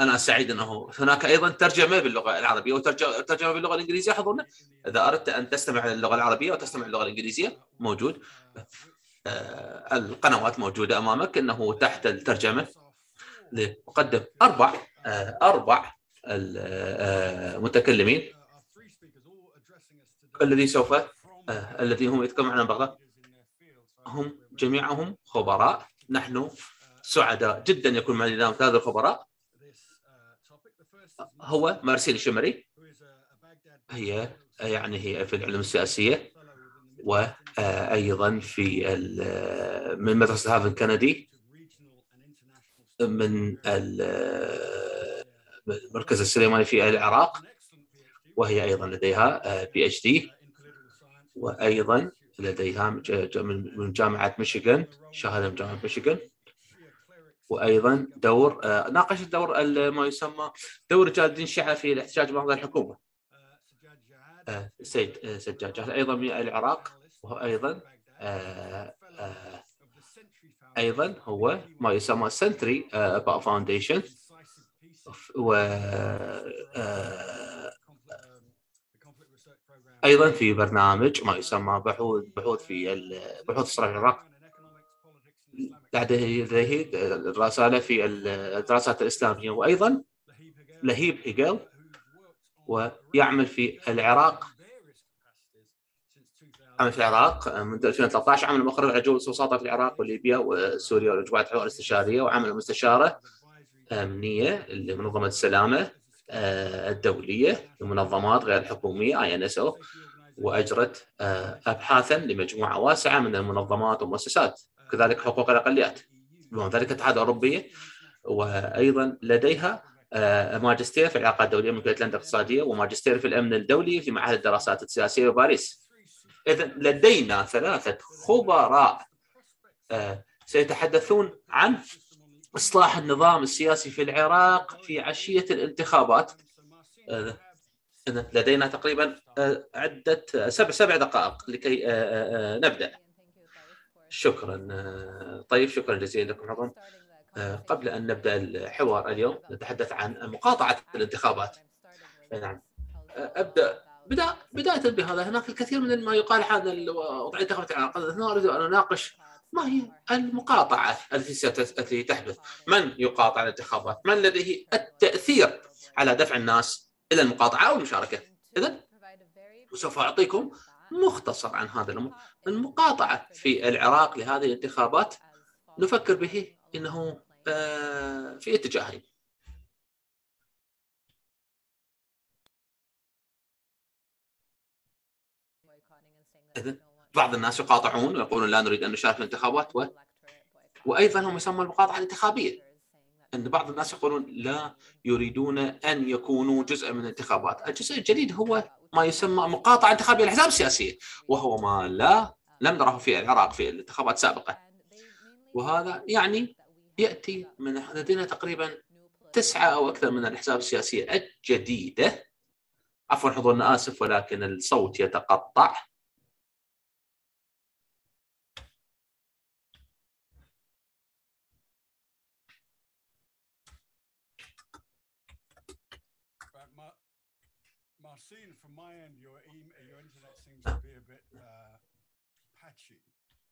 أنا سعيد إنه هناك أيضا ترجمة باللغة العربية وترجمه باللغة الإنجليزية حضورنا إذا أردت أن تستمع للغة العربية وتستمع للغة الإنجليزية موجود. آه، القنوات موجودة أمامك إنه تحت الترجمة. لأقدم أربع آه، أربع المتكلمين الذي سوف الذي هم يتكلمون عن بغداد هم جميعهم خبراء. نحن سعداء جدا يكون معنا هذا الخبراء. هو مارسيل الشمري هي يعني هي في العلوم السياسية وأيضا في من مدرسة هافن كندي من المركز السليماني في العراق وهي أيضا لديها بي اتش دي وأيضا لديها من جامعة ميشيغان شهادة من جامعة ميشيغان. وأيضا دور آه، ناقش الدور ما يسمى دور رجال الدين الشيعه في الاحتجاج بمحضر الحكومة. آه، سيد آه، سجاد أيضا من العراق وهو أيضا أيضا هو ما يسمى Century Foundation. و أيضا في برنامج ما يسمى بحوث بحوث في بحوث الصراع العراق. لديه الرسالة في الدراسات الإسلامية وأيضا لهيب هيجل ويعمل في العراق. عمل في العراق منذ 2013 عمل مقر عجوز وساطة في العراق وليبيا وسوريا والإجواء الحوار الاستشارية وعمل مستشارة أمنية لمنظمة السلامة آه، الدولية لمنظمات غير الحكومية آي إن إس أو وأجرت آه، ابحاثا لمجموعة واسعة من المنظمات والمؤسسات. كذلك حقوق الأقليات بما ذلك الاتحاد الاوروبي وأيضا لديها آه، ماجستير في العلاقات الدولية من كلية لندن الاقتصادية وماجستير في الأمن الدولي في معهد الدراسات السياسية بباريس. اذا لدينا ثلاثة خبراء آه، سيتحدثون عن إصلاح النظام السياسي في العراق في عشية الانتخابات. آه، لدينا تقريبا عدة سبع سبع دقائق لكي نبدأ. شكرا طيب شكرا جزيلا لكم عظم قبل أن نبدأ الحوار اليوم نتحدث عن مقاطعة الانتخابات نعم أبدأ بدا بداية بهذا هناك الكثير من ما يقال حول وضعيه الانتخابات العراق أنا أريد أن أناقش ما هي المقاطعة التي تحدث؟ من يقاطع الانتخابات؟ من لديه التأثير على دفع الناس إلى المقاطعة أو المشاركه؟ اذا وسوف أعطيكم مختصر عن هذا الأمر. المقاطعه في العراق لهذه الانتخابات نفكر به إنه آه، في اتجاهين. بعض الناس يقاطعون ويقولون لا نريد أن نشارك في الانتخابات و... وأيضا هم يسمون المقاطعة الانتخابية. إن بعض الناس يقولون لا يريدون أن يكونوا جزءا من الانتخابات، الجزء الجديد هو ما يسمى مقاطعة انتخابيه الاحزاب السياسيه وهو ما لا لم نره في العراق في الانتخابات السابقة. وهذا يعني يأتي من لدينا تقريبا تسعة أو أكثر من الأحزاب السياسية الجديدة. عفوا حضورنا آسف ولكن الصوت يتقطع. Marcin, from my end, your, e- your internet seems to be a bit uh, patchy.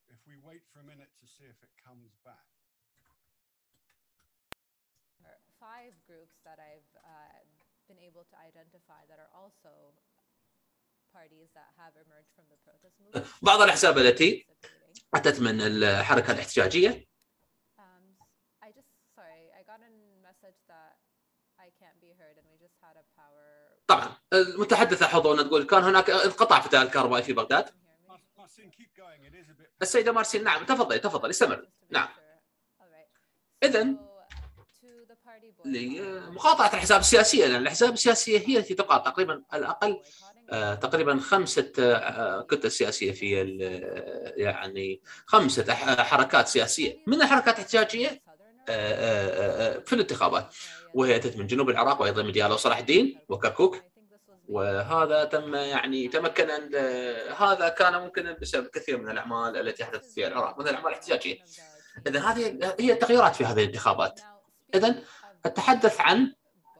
If we wait for a minute to see if it comes back. Five groups that I've uh, been able to identify that are also parties that have emerged from the protest movement. بعض الأحزاب التي أتت من الحركة الاحتجاجية Um, I just, sorry, I got a message that I can't be heard and we just had a power. طبعا المتحدثة حضورنا تقول كان هناك انقطاع في الكهربائي في بغداد. السيدة مارسين نعم تفضلي تفضلي استمر نعم boycott. لمقاطعة الأحزاب السياسية لأن الأحزاب السياسية هي التي تقاطع تقريبا على الأقل آه، تقريبا خمسة آه، كتل سياسية في ال- يعني خمسة أح- حركات سياسية من الحركات الاحتجاجية آه، آه، آه، في الانتخابات وهي أتت من جنوب العراق وأيضا من ديالى وصلاح الدين وكركوك وهذا تم يعني تمكن أن هذا كان ممكنا بسبب كثير من الأعمال التي حدثت في العراق مثل الأعمال الاحتجاجية. إذا هذه هي التغييرات في هذه الانتخابات. إذا أتحدث عن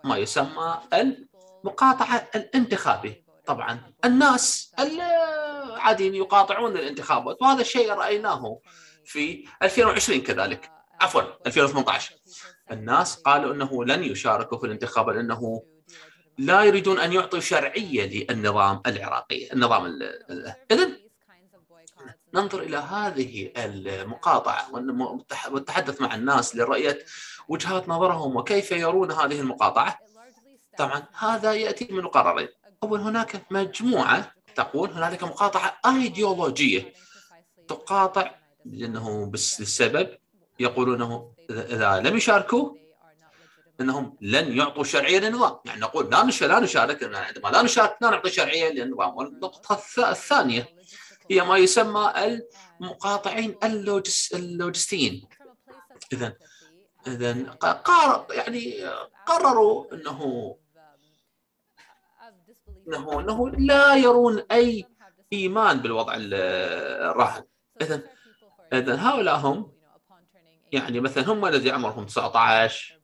ما يسمى المقاطعة الانتخابي. طبعا الناس العاديين يقاطعون الانتخابات وهذا الشيء رأيناه في 2020 كذلك. عفوا 2018 الناس قالوا إنه لن يشاركوا في الانتخابات لأنه لا يريدون أن يعطوا شرعية للنظام العراقي، النظام اذا ننظر إلى هذه المقاطعة والتحدث مع الناس لرؤية وجهات نظرهم وكيف يرون هذه المقاطعة. طبعا هذا يأتي من مقررين، أول هناك مجموعة تقول هنالك مقاطعة ايديولوجيه تقاطع لأنه بس للسبب يقولون إذا لم يشاركوا إنهم لن يعطوا شرعية للنظام، يعني نقول لا لا نشارك عندما لا نشارك لا نعطي شرعية للنظام، والنقطة الثانية هي ما يسمى المقاطعين اللوجستيين. اذا اذا قار يعني قرروا إنه إنه إنه لا يرون أي إيمان بالوضع الراهن. اذا اذا هؤلاء هم يعني مثلا هم الذي عمرهم 19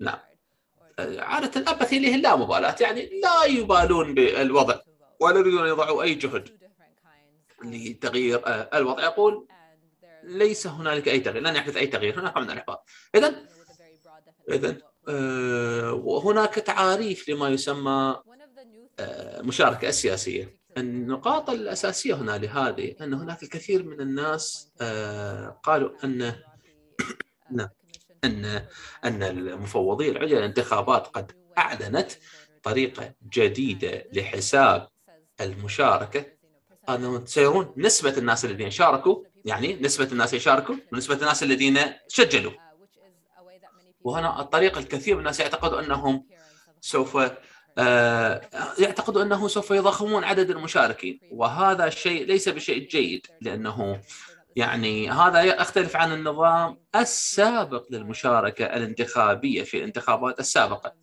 نعم. عادة أبث إليه لا مبالاة يعني لا يبالون بالوضع ولا يريدون أن يضعوا أي جهد لتغيير الوضع. يقول ليس هنالك أي تغيير لن يحدث أي تغيير هناك من الإحباط إذا إذا وهناك تعاريف لما يسمى مشاركة السياسية. النقاط الأساسية هنا لهذه أن هناك الكثير من الناس قالوا أن نعم أن أن المفوضية العليا للانتخابات قد أعلنت طريقة جديدة لحساب المشاركة أنهم سيرون نسبة الناس الذين شاركوا يعني نسبة الناس يشاركوا ونسبة الناس الذين سجلوا وهنا الطريقة الكثير من الناس يعتقدوا أنهم سوف يعتقدوا أنه سوف يضخمون عدد المشاركين وهذا الشيء ليس بشيء جيد لأنه يعني هذا يختلف عن النظام السابق للمشاركة الانتخابية في الانتخابات السابقة.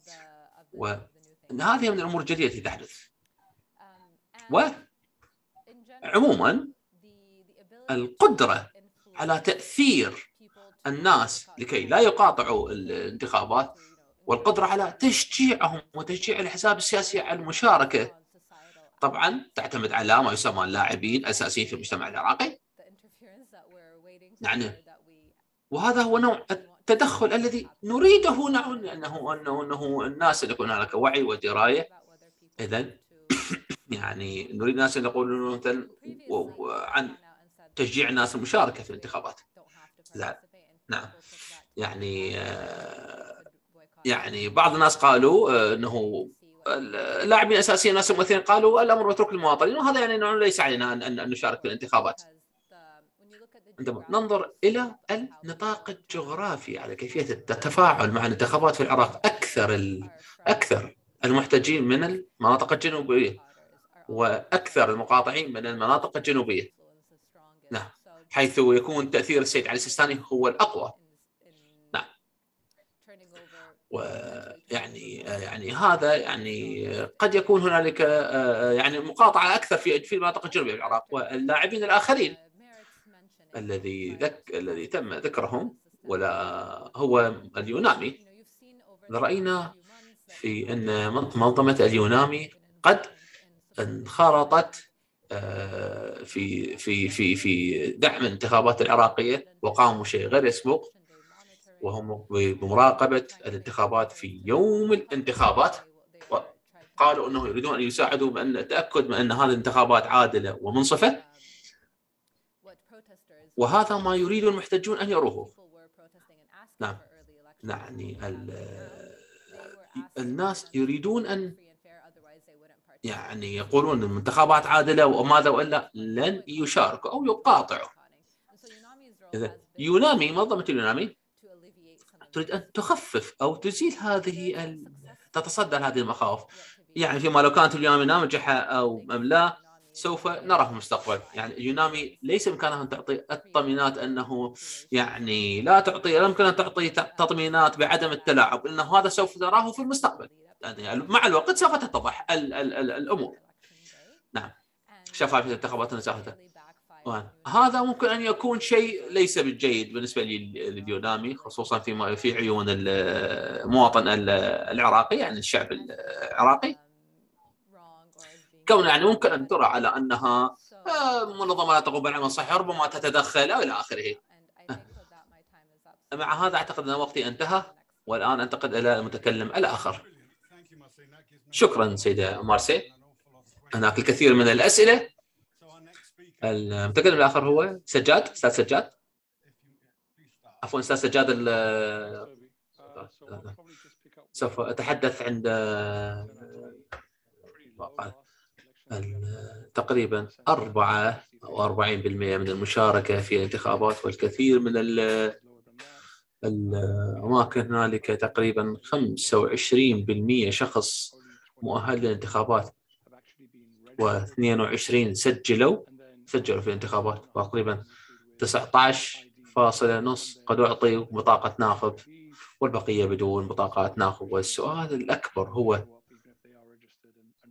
وهذه من الأمور الجديدة التي تحدث. وعموما القدرة على تأثير الناس لكي لا يقاطعوا الانتخابات والقدرة على تشجيعهم وتشجيع الحساب السياسي على المشاركة طبعا تعتمد على ما يسمى اللاعبين الأساسيين في المجتمع العراقي. يعني وهذا هو نوع التدخل الذي نريده نحن انه انه أنه الناس ان يكون هناك وعي ودراية. اذا يعني نريد الناس ان يقولون مثلا عن تشجيع الناس المشاركه في الانتخابات. لا. نعم. يعني يعني بعض الناس قالوا إنه اللاعبين الأساسيين الناس الممثلين قالوا الأمر متروك للمواطنين وهذا يعني إنه ليس علينا ان نشارك في الانتخابات. عندما ننظر إلى النطاق الجغرافي على كيفية التفاعل مع الانتخابات في العراق أكثر أكثر المحتجين من المناطق الجنوبية وأكثر المقاطعين من المناطق الجنوبية. نعم. حيث يكون تأثير السيد علي السيستاني هو الأقوى. نعم. ويعني يعني هذا يعني قد يكون هنالك يعني مقاطعة أكثر في في المناطق الجنوبية في العراق واللاعبين الآخرين. الذي ذك الذي تم ذكرهم ولا هو اليونامي. رأينا في أن منظمة اليونامي قد انخرطت في في في في دعم الانتخابات العراقية وقاموا شيء غير مسبوق وهم بمراقبة الانتخابات في يوم الانتخابات. وقالوا انه يريدون أن يساعدوا بأن التاكد من أن هذه الانتخابات عادلة ومنصفة. وهذا ما يريد المحتجون أن يروه. نعم. يعني الناس يريدون أن يعني يقولون المنتخبات عادلة وماذا وإلا لن يشاركوا أو يقاطعوا. إذا يونامي منظمة اليونامي تريد أن تخفف أو تزيل هذه ال... تتصدى هذه المخاوف. يعني فيما لو كانت اليونامي ناجحة أو لا سوف في المستقبل يعني يونامي ليس بامكانها أن تعطي التطمينات أنه يعني لا تعطي لا يمكن أن تعطي تطمينات بعدم التلاعب إنه هذا سوف نراه في المستقبل. يعني مع الوقت سوف تتضح ال ال ال الأمور. نعم. شفافيه الانتخابات النزاهة. هذا ممكن أن يكون شيء ليس بالجيد بالنسبة لليونامي خصوصا في في عيون المواطن العراقي يعني الشعب العراقي. كون يعني ممكن أن ترى على أنها منظمه لا تقوم بالعمل الصحي ربما تتدخل أو إلى آخره. مع هذا أعتقد أن وقتي انتهى والآن أنتقل إلى المتكلم الآخر. شكرا سيدة مارسي. هناك الكثير من الأسئلة. المتكلم الآخر هو سجاد أستاذ سجاد. عفوا أستاذ سجاد سوف أتحدث عند تقريبا 4 أو 40% من المشاركة في الانتخابات والكثير من الأماكن هنالك تقريبا 25% شخص مؤهل للانتخابات و22 سجلوا سجلوا في الانتخابات تقريبا 19 فاصلة نص قد أعطوا بطاقة ناخب والبقية بدون بطاقات ناخب. والسؤال الأكبر هو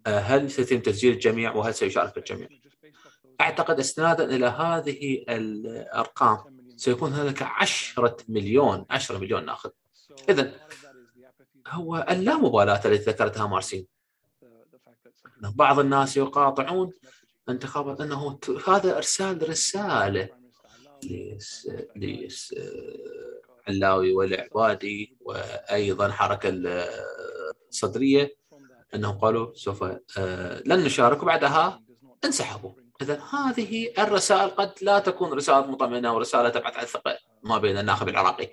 هل سيتم تسجيل الجميع وهل سيشارك الجميع؟ أعتقد استنادا إلى هذه الأرقام سيكون هناك 10 مليون 10 مليون ناخذ. إذا هو اللامبالاة التي ذكرتها مارسين. بعض الناس يقاطعون انتخابات أنه هذا إرسال رسالة ليس علاوي والعبادي وأيضا حركة الصدرية. أنهم قالوا سوف آه، لن نشارك وبعدها انسحبوا. اذا هذه الرسائل قد لا تكون رسالة مطمئنة ورسالة تبعث على الثقه ما بين الناخب العراقي.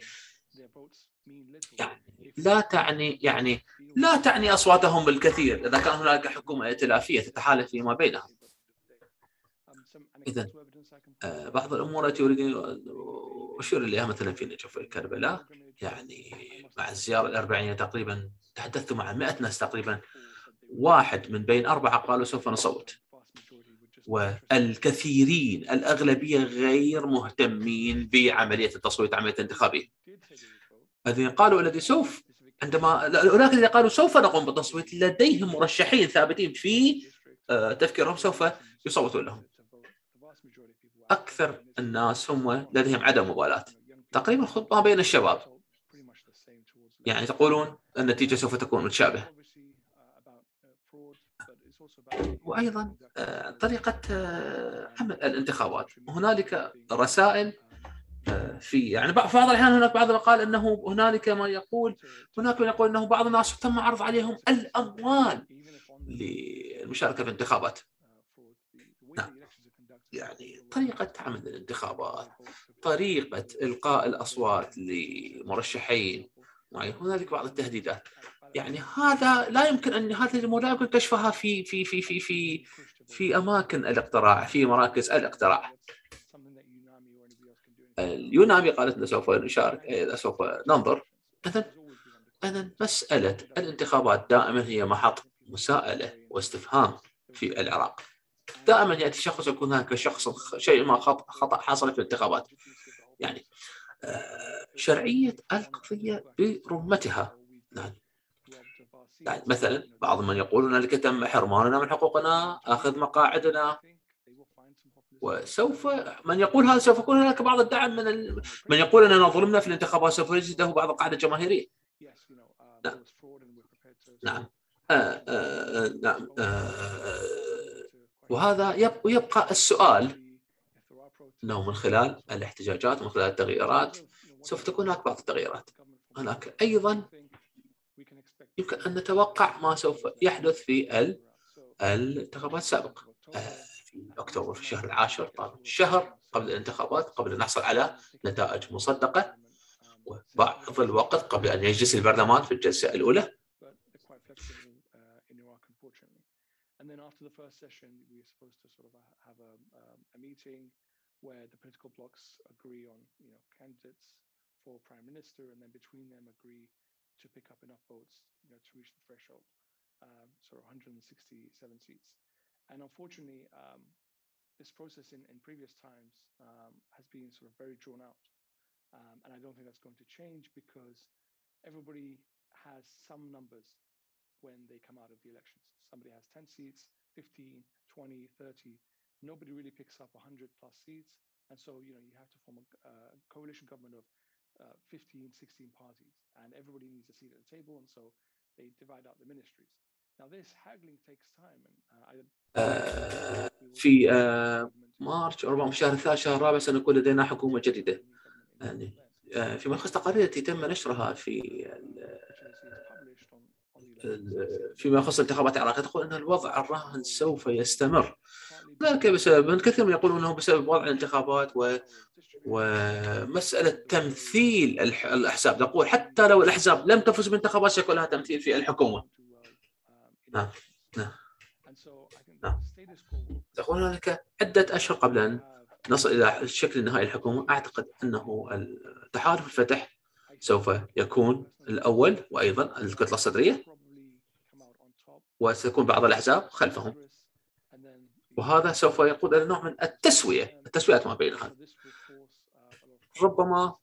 يعني لا تعني يعني لا تعني أصواتهم بالكثير. إذا كان هناك حكومة ائتلافية تتحالف فيما بينهم. اذا آه، بعض الأمور التي أريد أشير إليها مثلا في نجف كربلاء يعني مع الزيارة الأربعينية تقريبا تحدثت مع 100 ناس تقريبا واحد من بين أربعة قالوا سوف نصوت. والكثيرين الأغلبية غير مهتمين بعملية التصويت عملية الانتخابية. الذين قالوا الذي سوف عندما هناك الذين قالوا سوف نقوم بالتصويت لديهم مرشحين ثابتين في آه، تفكيرهم سوف يصوتون لهم. أكثر الناس هم لديهم عدم مبالاة. تقريبا ما بين الشباب. يعني تقولون النتيجة سوف تكون متشابهة. وأيضا آه، طريقة آه، عمل الانتخابات. هنالك رسائل آه، في يعني بعض الأحيان هناك بعض قال أنه هنالك ما يقول هناك من يقول أنه بعض الناس تم عرض عليهم الأموال للمشاركة في الانتخابات. نعم. يعني طريقة عمل الانتخابات طريقة إلقاء الأصوات لمرشحين هنالك بعض التهديدات. يعني هذا لا يمكن أن هذه الأمور لا يمكن كشفها في في في في في في أماكن الاقتراع في مراكز الاقتراع. اليونامي قالت سوف نشارك إيه، سوف ننظر. اذا اذا مسألة الانتخابات دائما هي محط مساءلة واستفهام في العراق. دائما يأتي شخص يكون هناك شخص شيء ما خطأ حصل في الانتخابات. يعني آه، شرعية القضية برمتها. يعني يعني مثلا بعض من يقولون انك تم حرماننا من حقوقنا أخذ مقاعدنا. وسوف من يقول هذا سوف يكون هناك بعض الدعم من ال... من يقول إننا ظلمنا في الانتخابات سوف يجد له بعض القاعدة الجماهيرية. نعم. نعم. آه آه نعم آه وهذا يبقى, يبقى السؤال. انه من خلال الاحتجاجات ومن خلال التغييرات. سوف تكون هناك بعض التغييرات. هناك أيضا يمكن أن نتوقع ما سوف يحدث في الانتخابات السابقة. آه، في أكتوبر في الشهر العاشر طبعا الشهر قبل الانتخابات قبل أن نحصل على نتائج مصدقة. وبعض الوقت قبل أن يجلس البرلمان في الجلسة الأولى. To pick up enough votes, you know, to reach the threshold, um, so 167 seats. And unfortunately, um, this process in, in previous times um, has been sort of very drawn out. Um, and I don't think that's going to change because everybody has some numbers when they come out of the elections. Somebody has 10 seats, 15, 20, 30. nobody really picks up 100 plus seats. And so, you know, you have to form a uh, coalition government of uh, 15, 16 parties, and everybody needs a seat at the table. And so they divide out the ministries. Now, this haggling takes time. And uh, I آه، في مارس ربما في الشهر الثالث شهر الرابع سنكون لدينا حكومة جديدة يعني آه، فيما يخص تقارير التي تم نشرها في فيما يخص انتخابات العراق تقول إن الوضع الراهن سوف يستمر ذلك بسبب كثير من يقولون إنه بسبب وضع الانتخابات و ومسألة تمثيل الأحزاب. نقول حتى لو الأحزاب لم تفز بالانتخابات سيكون لها تمثيل في الحكومة. نعم نعم نعم. تقول هناك عدة أشهر قبل أن نصل إلى الشكل النهائي للحكومه أعتقد أنه التحالف الفتح سوف يكون الأول وأيضا الكتلة الصدرية وسيكون بعض الأحزاب خلفهم. وهذا سوف يقود إلى نوع من التسوية التسويات ما بينها. ربما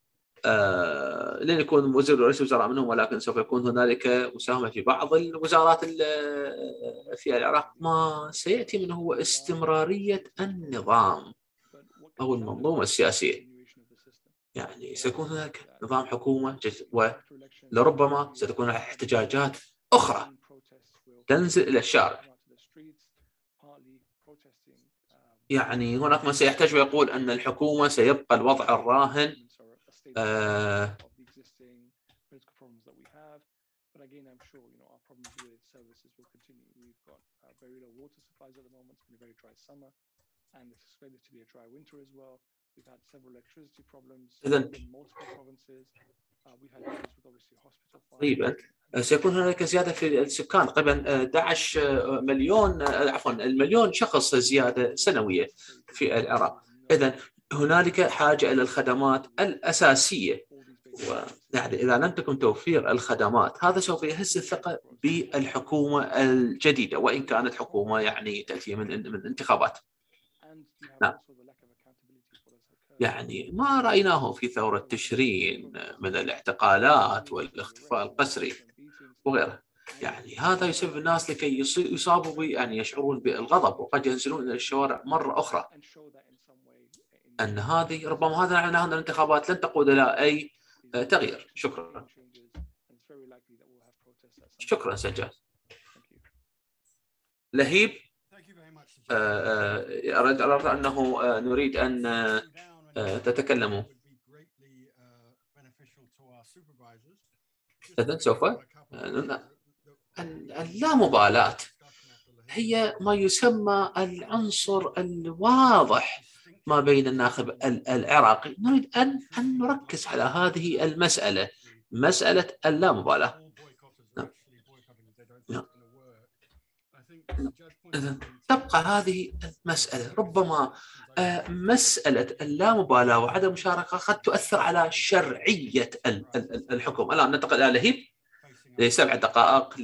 آه لن يكون وزير رئيس الوزراء منهم ولكن سوف يكون هنالك مساهمه في بعض الوزارات ال- في العراق. ما سيأتي منه هو استمرارية النظام أو المنظومة السياسية. يعني سيكون هناك نظام حكومة ولربما ستكون احتجاجات أخرى. تنزل إلى الشارع. يعني هناك من سيحتاج ويقول أن الحكومة سيبقى الوضع الراهن آه إذن Uh. تقريبا سيكون هناك زيادة في السكان تقريبا 11 مليون عفوا المليون شخص زيادة سنوية في العراق اذا هنالك حاجة إلى الخدمات الأساسية ويعني إذا لم تكن توفير الخدمات هذا سوف يهز الثقة بالحكومة الجديدة وإن كانت حكومة يعني تأتي من من انتخابات نعم. يعني ما رأيناه في ثورة تشرين من الاعتقالات والاختفاء القسري وغيره يعني هذا يسبب الناس لكي يصابوا يعني يشعرون بالغضب وقد ينزلون إلى الشوارع مرة أخرى. أن هذه ربما هذا ان الانتخابات لن تقود أي آه، تغيير. شكرا. شكرا سجاد لهيب آه، آه، أرد أردت أنه آه، نريد أن آه، آه، تتكلموا إذن سوف آه، ال- اللامبالاة هي ما يسمى العنصر الواضح ما بين الناخب ال- العراقي. نريد أن أن نركز على هذه المسألة مسألة اللامبالاة نعم. نعم. إذن تبقى هذه المسألة. ربما آه، مسألة اللامبالاة وعدم المشاركة قد تؤثر على شرعية ال- ال- ال- الحكم. الآن ننتقل إلى لهيب لسبع دقائق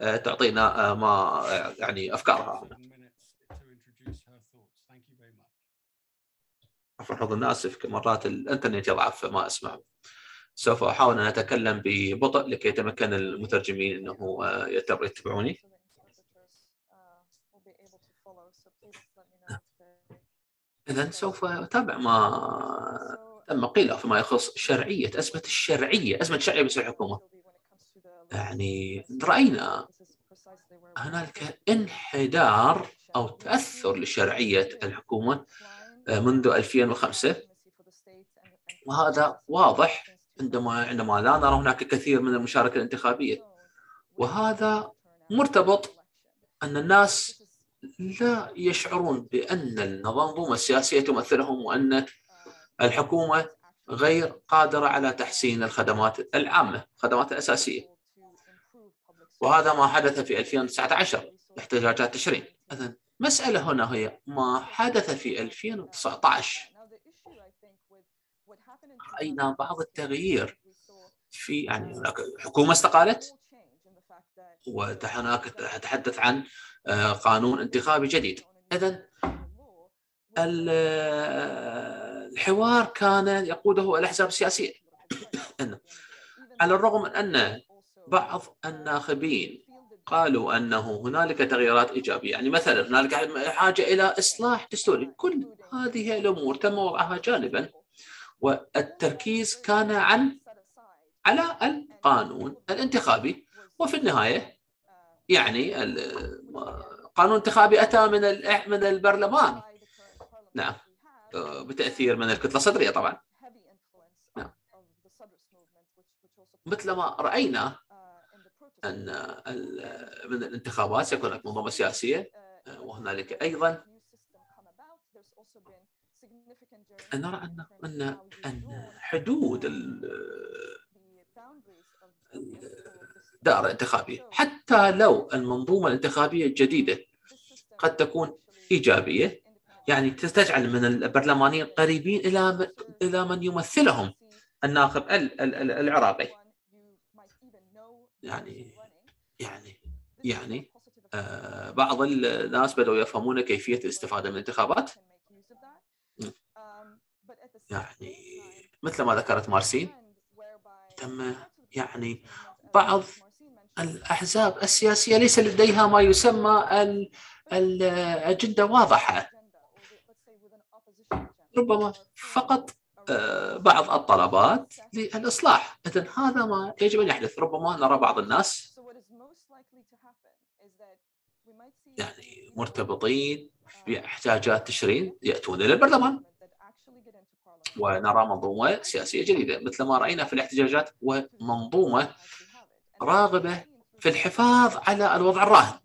لتعطينا آه، ما آه، يعني أفكارها. عفوا حظ آسف مرات الإنترنت يضعف فما أسمع. سوف أحاول أن أتكلم ببطء لكي يتمكن المترجمين يتب- يتبعوني. إذا سوف أتابع ما تم قيله فيما يخص شرعية أزمة الشرعية أزمة الشرعية بسبب الحكومة. يعني رأينا هنالك انحدار أو تأثر لشرعية الحكومة آه، منذ 2005 وهذا واضح عندما عندما لا نرى هناك كثير من المشاركة الانتخابية. وهذا مرتبط أن الناس لا يشعرون بأن المنظومة السياسية تمثلهم وأن الحكومة غير قادرة على تحسين الخدمات العامة الخدمات الأساسية. وهذا ما حدث في 2019 احتجاجات تشرين إذن مسألة هنا هي ما حدث في 2019 رأينا بعض التغيير في يعني هناك حكومة استقالت وهناك تحدث عن قانون انتخابي جديد. إذا الحوار كان يقوده الأحزاب السياسية. على الرغم من أن بعض الناخبين قالوا أنه هنالك تغييرات إيجابية، يعني مثلا هنالك حاجة إلى إصلاح دستوري، كل هذه الأمور تم وضعها جانبا والتركيز كان عن على القانون الانتخابي. وفي النهاية يعني قانون انتخابي أتى من من البرلمان. نعم. بتأثير من الكتلة الصدرية طبعا. نعم. مثلما رأينا أن من الانتخابات سيكون هناك منظومة سياسية وهنالك أيضا أن نرى أن أن أن حدود الدائرة الانتخابية حتى لو المنظومة الانتخابية الجديدة قد تكون إيجابية يعني تجعل من البرلمانيين قريبين إلى إلى من يمثلهم الناخب العراقي. يعني يعني يعني آه بعض الناس بدأوا يفهمون كيفية الاستفادة من الانتخابات. يعني مثل ما ذكرت مارسين تم يعني بعض الأحزاب السياسية ليس لديها ما يسمى الأجندة واضحة. ربما فقط آه، بعض الطلبات للإصلاح. إذن هذا ما يجب أن يحدث. ربما نرى بعض الناس يعني مرتبطين باحتياجات تشرين يأتون إلى البرلمان. ونرى منظومة سياسية جديدة مثل ما رأينا في الاحتجاجات ومنظومة راغبة في الحفاظ على الوضع الراهن.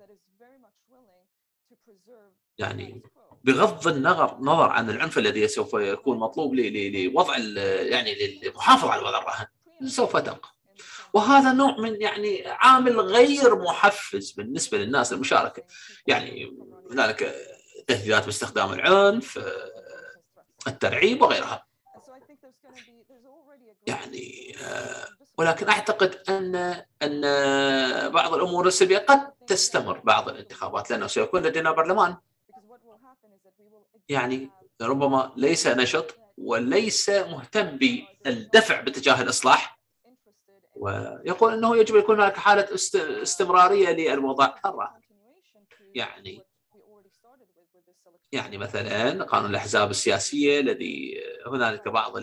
يعني بغض النظر نظر عن العنف الذي سوف يكون مطلوب لوضع يعني للمحافظة على الوضع الراهن سوف تبقى. وهذا نوع من يعني عامل غير محفز بالنسبة للناس المشاركة. يعني هنالك تهديدات باستخدام العنف الترعيب وغيرها. يعني آه، ولكن أعتقد ان أن بعض الأمور السلبية قد تستمر بعض الانتخابات لأنه سيكون لدينا برلمان. يعني ربما ليس نشط وليس مهتم بالدفع باتجاه الإصلاح ويقول أنه يجب أن يكون هناك حالة استمرارية للوضع. الراهن يعني يعني مثلا قانون الأحزاب السياسية الذي هنالك بعض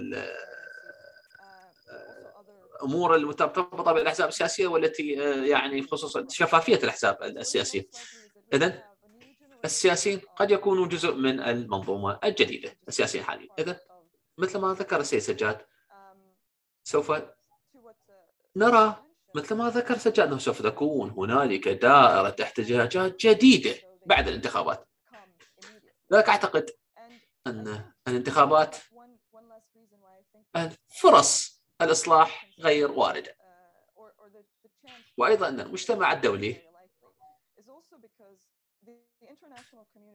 الأمور المرتبطه بالأحزاب السياسية والتي يعني خصوصا شفافية الأحزاب السياسية. اذا السياسيين قد يكونوا جزء من المنظومة الجديدة السياسية حاليا، اذا مثل ما ذكر السيد سجاد سوف نرى مثل ما ذكر سجاد أنه سوف تكون هنالك دائرة احتجاجات جديدة بعد الانتخابات. لذلك أعتقد أن الانتخابات فرص الإصلاح غير وارده. وأيضا أن المجتمع الدولي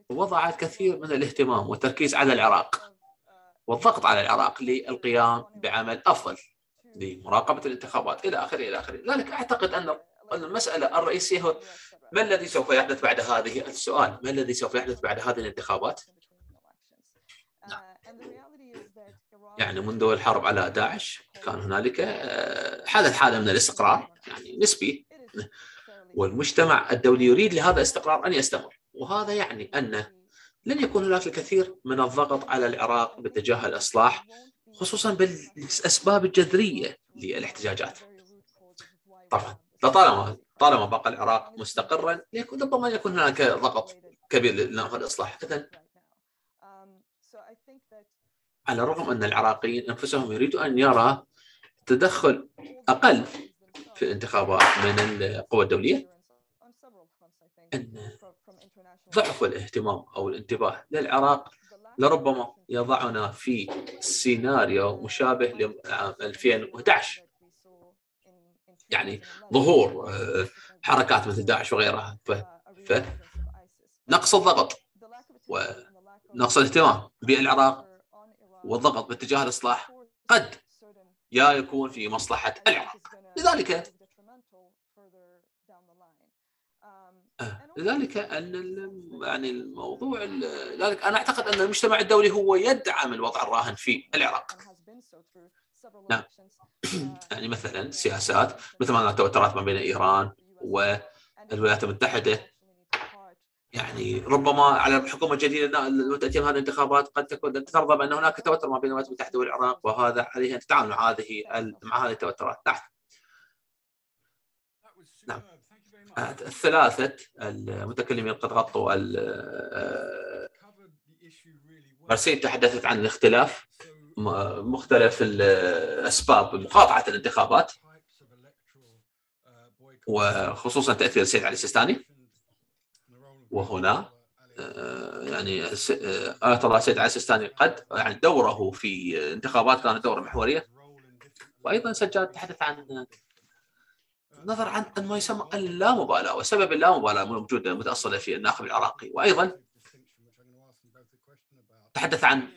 وضع الكثير من الاهتمام والتركيز على العراق والضغط على العراق للقيام بعمل أفضل لمراقبة الانتخابات إلى آخره إلى آخره، لذلك أعتقد أن المسألة الرئيسية هو ما الذي سوف يحدث بعد هذه السؤال ما الذي سوف يحدث بعد هذه الانتخابات نعم. يعني منذ الحرب على داعش كان هنالك آه، حدث حالة من الاستقرار يعني نسبي. والمجتمع الدولي يريد لهذا الاستقرار أن يستمر. وهذا يعني أن لن يكون هناك الكثير من الضغط على العراق باتجاه الإصلاح خصوصا بالأسباب الجذرية للاحتجاجات. طبعا لطالما طالما بقى العراق مستقرا ربما يكون هناك ضغط كبير للاصلاح اذا على الرغم أن العراقيين أنفسهم يريدوا أن يرى تدخل أقل في الانتخابات من القوى الدولية أن ضعف الاهتمام أو الانتباه للعراق لربما يضعنا في سيناريو مشابه لعام 2011 يعني ظهور آه، حركات مثل داعش وغيرها. ف... ف... نقص الضغط ونقص الاهتمام بالعراق والضغط باتجاه الإصلاح قد يا يكون في مصلحة العراق. لذلك آه، لذلك أن يعني الموضوع لذلك أنا أعتقد أن المجتمع الدولي هو يدعم الوضع الراهن في العراق. نعم. يعني مثلا سياسات مثل ما التوترات ما بين إيران و الولايات المتحدة يعني ربما على الحكومة الجديده تأتي هذه الانتخابات قد تكون ترضى بأن هناك توتر ما بين الولايات المتحدة والعراق وهذا عليها ان تتعامل مع هذه مع هذه التوترات. نعم. نعم. الثلاثة المتكلمين قد غطوا مرسين تحدثت عن الاختلاف مختلف الأسباب مقاطعة الانتخابات وخصوصا تأثير السيد علي السيستاني. وهنا آه، يعني آية الله سيد علي السيستاني قد يعني دوره في انتخابات كانت دورة محورية. وأيضا سجاد تحدث عن نظر عن ما يسمى اللامبالاة وسبب اللامبالاة الموجوده المتاصله في الناخب العراقي. وأيضا تحدث عن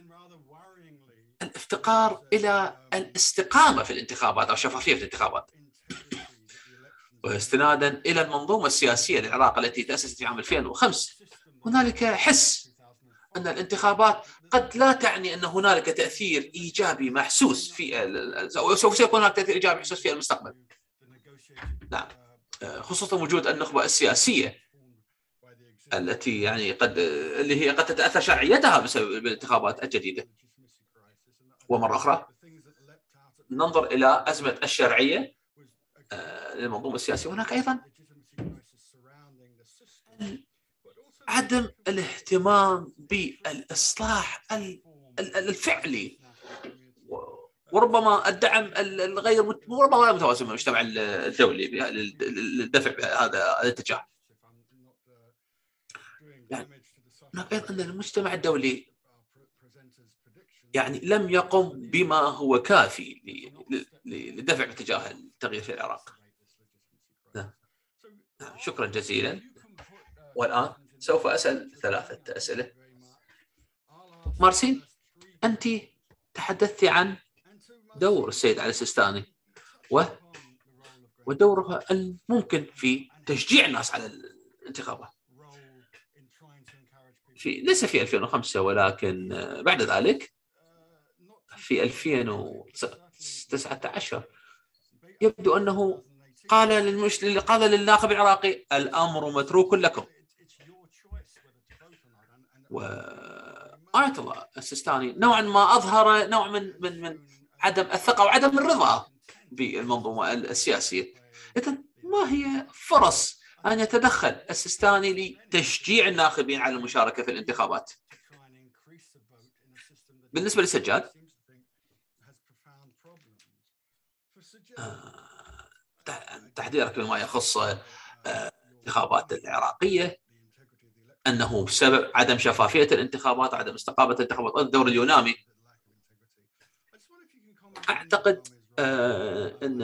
الافتقار إلى الاستقامة في الانتخابات أو الشفافيه في الانتخابات. واستنادا إلى المنظومة السياسية للعراق التي تأسست في عام 2005 هنالك حس أن الانتخابات قد لا تعني أن هنالك تأثير إيجابي محسوس في سوف سيكون هناك تأثير إيجابي محسوس في المستقبل. نعم خصوصا وجود النخبة السياسية التي يعني قد اللي هي قد تتأثر شرعيتها بسبب الانتخابات الجديدة. ومرة أخرى ننظر إلى أزمة الشرعية للمنظومة السياسية هناك أيضا عدم الاهتمام بالإصلاح الفعلي وربما الدعم الغير ربما غير متوازن من المجتمع الدولي للدفع بهذا الاتجاه. يعني هناك أيضا أن المجتمع الدولي يعني لم يقم بما هو كافي للدفع باتجاه التغيير في العراق. نعم. نعم شكرا جزيلا. والآن سوف أسأل ثلاثة أسئلة. مارسين أنت تحدثت عن دور السيد علي السيستاني و ودوره الممكن في تشجيع الناس على الانتخابات. في ليس في 2005 ولكن بعد ذلك في 2019 يبدو أنه قال للمش... قال للناخب العراقي الأمر متروك لكم. و آية الله السيستاني نوعا ما أظهر نوع من من من عدم الثقة وعدم الرضا بالمنظومة السياسية. اذا ما هي فرص أن يتدخل السيستاني لتشجيع الناخبين على المشاركة في الانتخابات؟ بالنسبة للسجاد تحذيرك بما يخص الانتخابات العراقية أنه بسبب عدم شفافية الانتخابات عدم استقامة الانتخابات الدور اليونامي. أعتقد أن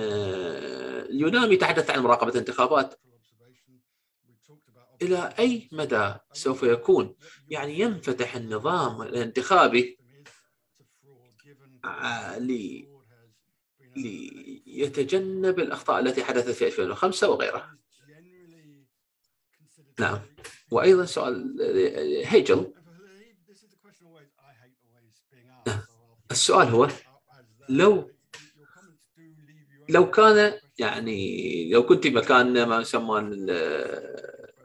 اليونامي تحدث عن مراقبة الانتخابات. إلى أي مدى سوف يكون؟ يعني ينفتح النظام الانتخابي ليتجنب الأخطاء التي حدثت في 2005 وغيرها. نعم. وأيضا سؤال هيجل. السؤال هو لو لو كان يعني لو كنت مكان ما يسمى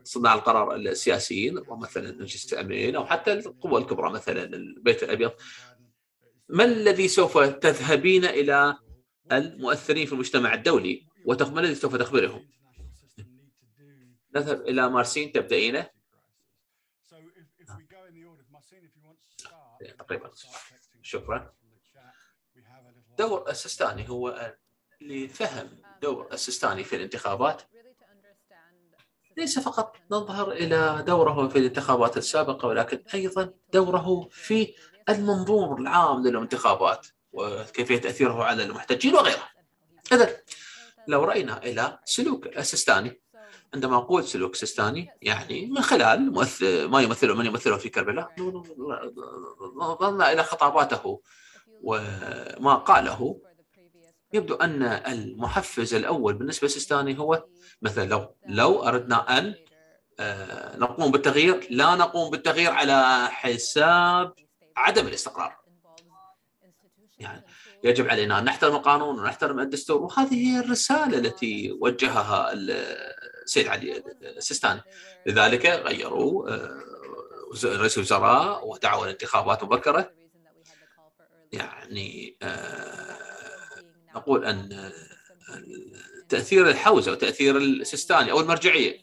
صناع القرار السياسيين ومثلا مجلس الامنين أو حتى القوى الكبرى مثلا البيت الأبيض ما الذي سوف تذهبين إلى المؤثرين في المجتمع الدولي وما الذي سوف تخبرهم؟ نذهب إلى مارسين تبدأينه. تقريبا. شكرا. دور السيستاني هو لفهم دور السيستاني في الانتخابات ليس فقط نظهر إلى دوره في الانتخابات السابقة ولكن أيضا دوره في المنظور العام للانتخابات. وكيفية تأثيره على المحتجين وغيره. اذا لو رأينا إلى سلوك السيستاني عندما أقول سلوك سيستاني يعني من خلال ما يمثله من يمثله في كربلاء. نظرنا إلى خطاباته وما قاله. يبدو أن المحفز الأول بالنسبة للسيستاني هو مثلا لو لو أردنا أن نقوم بالتغيير لا نقوم بالتغيير على حساب عدم الاستقرار. يعني يجب علينا أن نحترم القانون ونحترم الدستور وهذه هي الرسالة التي وجهها السيد علي السيستاني. لذلك غيروا آه، رئيس الوزراء ودعوا الانتخابات مبكرة. يعني نقول أن تأثير الحوزة وتأثير السيستاني أو المرجعية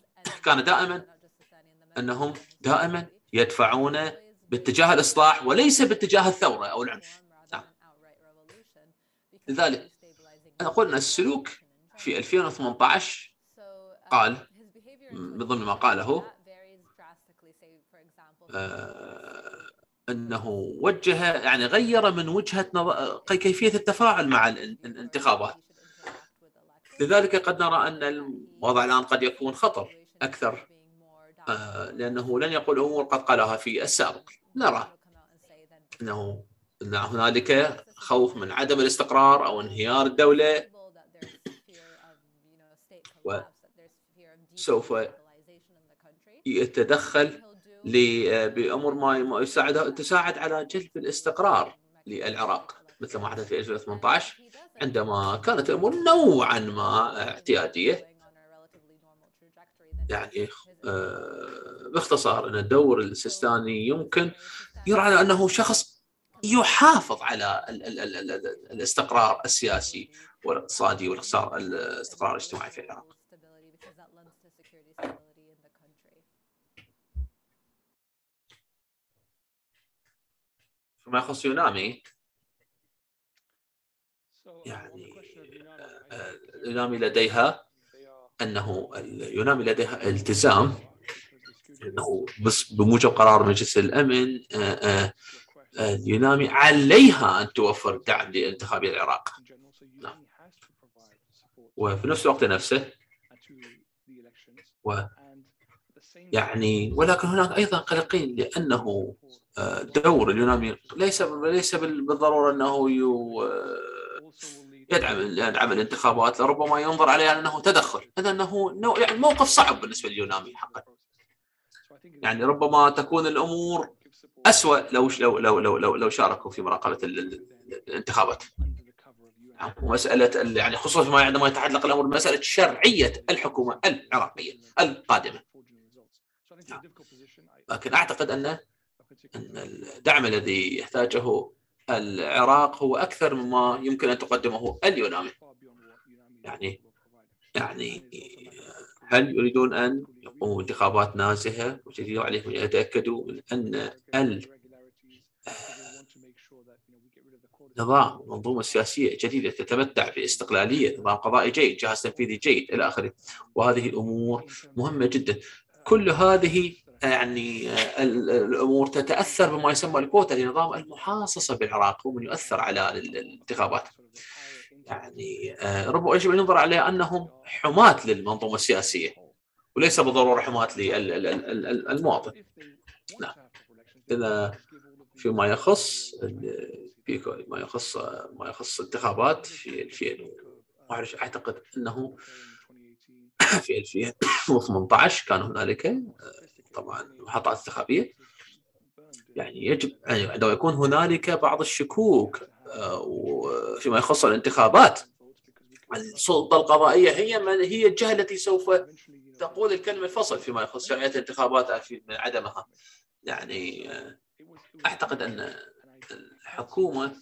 كان دائما أنهم دائما يدفعون باتجاه الإصلاح وليس باتجاه الثورة أو العنف. لذلك ان السلوك في 2018 قال من ضمن ما قاله آه إنه وجه يعني غير من وجهة نظر كيفية التفاعل مع الانتخابات. لذلك قد نرى أن الوضع الآن قد يكون خطر أكثر آه لأنه لن يقول أمور قد قالها في السابق. نرى إنه ان هنالك خوف من عدم الاستقرار أو انهيار الدولة وسوف يتدخل بامر ما يساعد تساعد على جلب الاستقرار للعراق مثل ما حدث في 2018 عندما كانت الأمور نوعا ما اعتيادية. يعني آه، باختصار إن الدور السيستاني يمكن يرى على أنه شخص يحافظ على الاستقرار السياسي والاقتصادي والاستقرار الاجتماعي في العراق. فيما يخص يونامي يعني يونامي لديها أنه يونامي لديها التزام أنه بموجب قرار مجلس الأمن يونامي عليها أن توفر دعم لانتخابات العراق. نعم. وفي نفس الوقت نفسه و يعني ولكن هناك أيضا قلقين لأنه دور اليونامي ليس ليس بالضرورة أنه يدعم يدعم الانتخابات لربما ينظر عليها أنه تدخل. هذا أنه يعني موقف صعب بالنسبة لليونامي حقا. يعني ربما تكون الأمور اسوء لو لو لو لو لو, لو شاركوا في مراقبة الانتخابات. ومساله يعني خصوصا عندما يتعلق الأمر بمسألة شرعية الحكومة العراقية القادمة. لكن أعتقد ان أن الدعم الذي يحتاجه العراق هو أكثر مما يمكن أن تقدمه اليونامي. يعني يعني هل يريدون أن يقوموا بانتخابات نازهه وجديده عليهم ان يتأكدوا من أن ال نظام منظومة سياسية جديدة تتمتع باستقلالية، نظام قضائي جيد، جهاز تنفيذي جيد إلى آخره، وهذه الأمور مهمة جدا. كل هذه يعني الأمور تتأثر بما يسمى الكوتا لنظام المحاصصة بالعراق هو من يؤثر على الانتخابات. يعني آه، ربما يجب أن ينظر عليها أنهم حماة للمنظومة السياسية وليس بالضرورة حماة للمواطن. نعم. إذا فيما يخص في ما يخص ما يخص الانتخابات في 2000 أعتقد أنه في 2018 كان هنالك آه، طبعا محطات انتخابية يعني يجب عندما يكون هنالك بعض الشكوك فيما يخص الانتخابات. السلطة القضائية هي من هي الجهة التي سوف تقول الكلمة الفصل فيما يخص شرعية الانتخابات من عدمها. يعني آه، أعتقد أن الحكومة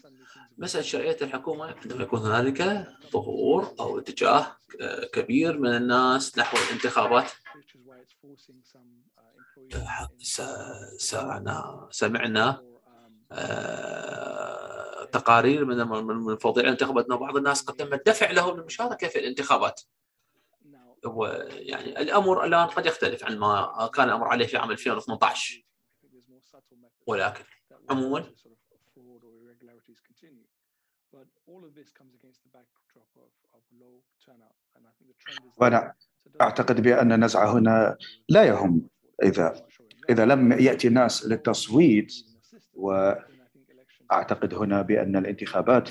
مسألة شرعية الحكومة عندما يكون هنالك ظهور أو اتجاه آه، كبير من الناس نحو الانتخابات. سمعنا آه، تقارير من من فوضى الانتخابات إنه بعض الناس قد تم الدفع لهم للمشاركه في الانتخابات. يعني الأمر الآن قد يختلف عن ما كان الأمر عليه في عام 2018 ولكن عموما وأنا أعتقد بأن النزعة هنا لا يهم. إذا إذا لم يأتي الناس للتصويت وأعتقد هنا بأن الانتخابات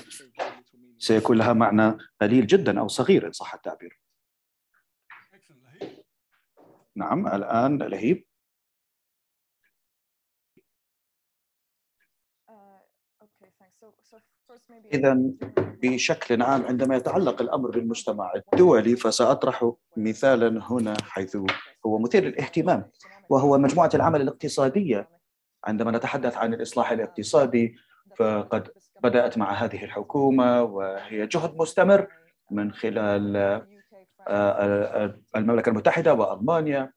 سيكون لها معنى قليل جدا أو صغير إن صح التعبير. نعم الآن لهيب. إذا بشكل عام عندما يتعلق الأمر بالمجتمع الدولي فسأطرح مثالا هنا حيث هو مثير للاهتمام وهو مجموعة العمل الاقتصادية عندما نتحدث عن الإصلاح الاقتصادي فقد بدأت مع هذه الحكومة وهي جهد مستمر من خلال آه، آه، المملكة المتحدة وألمانيا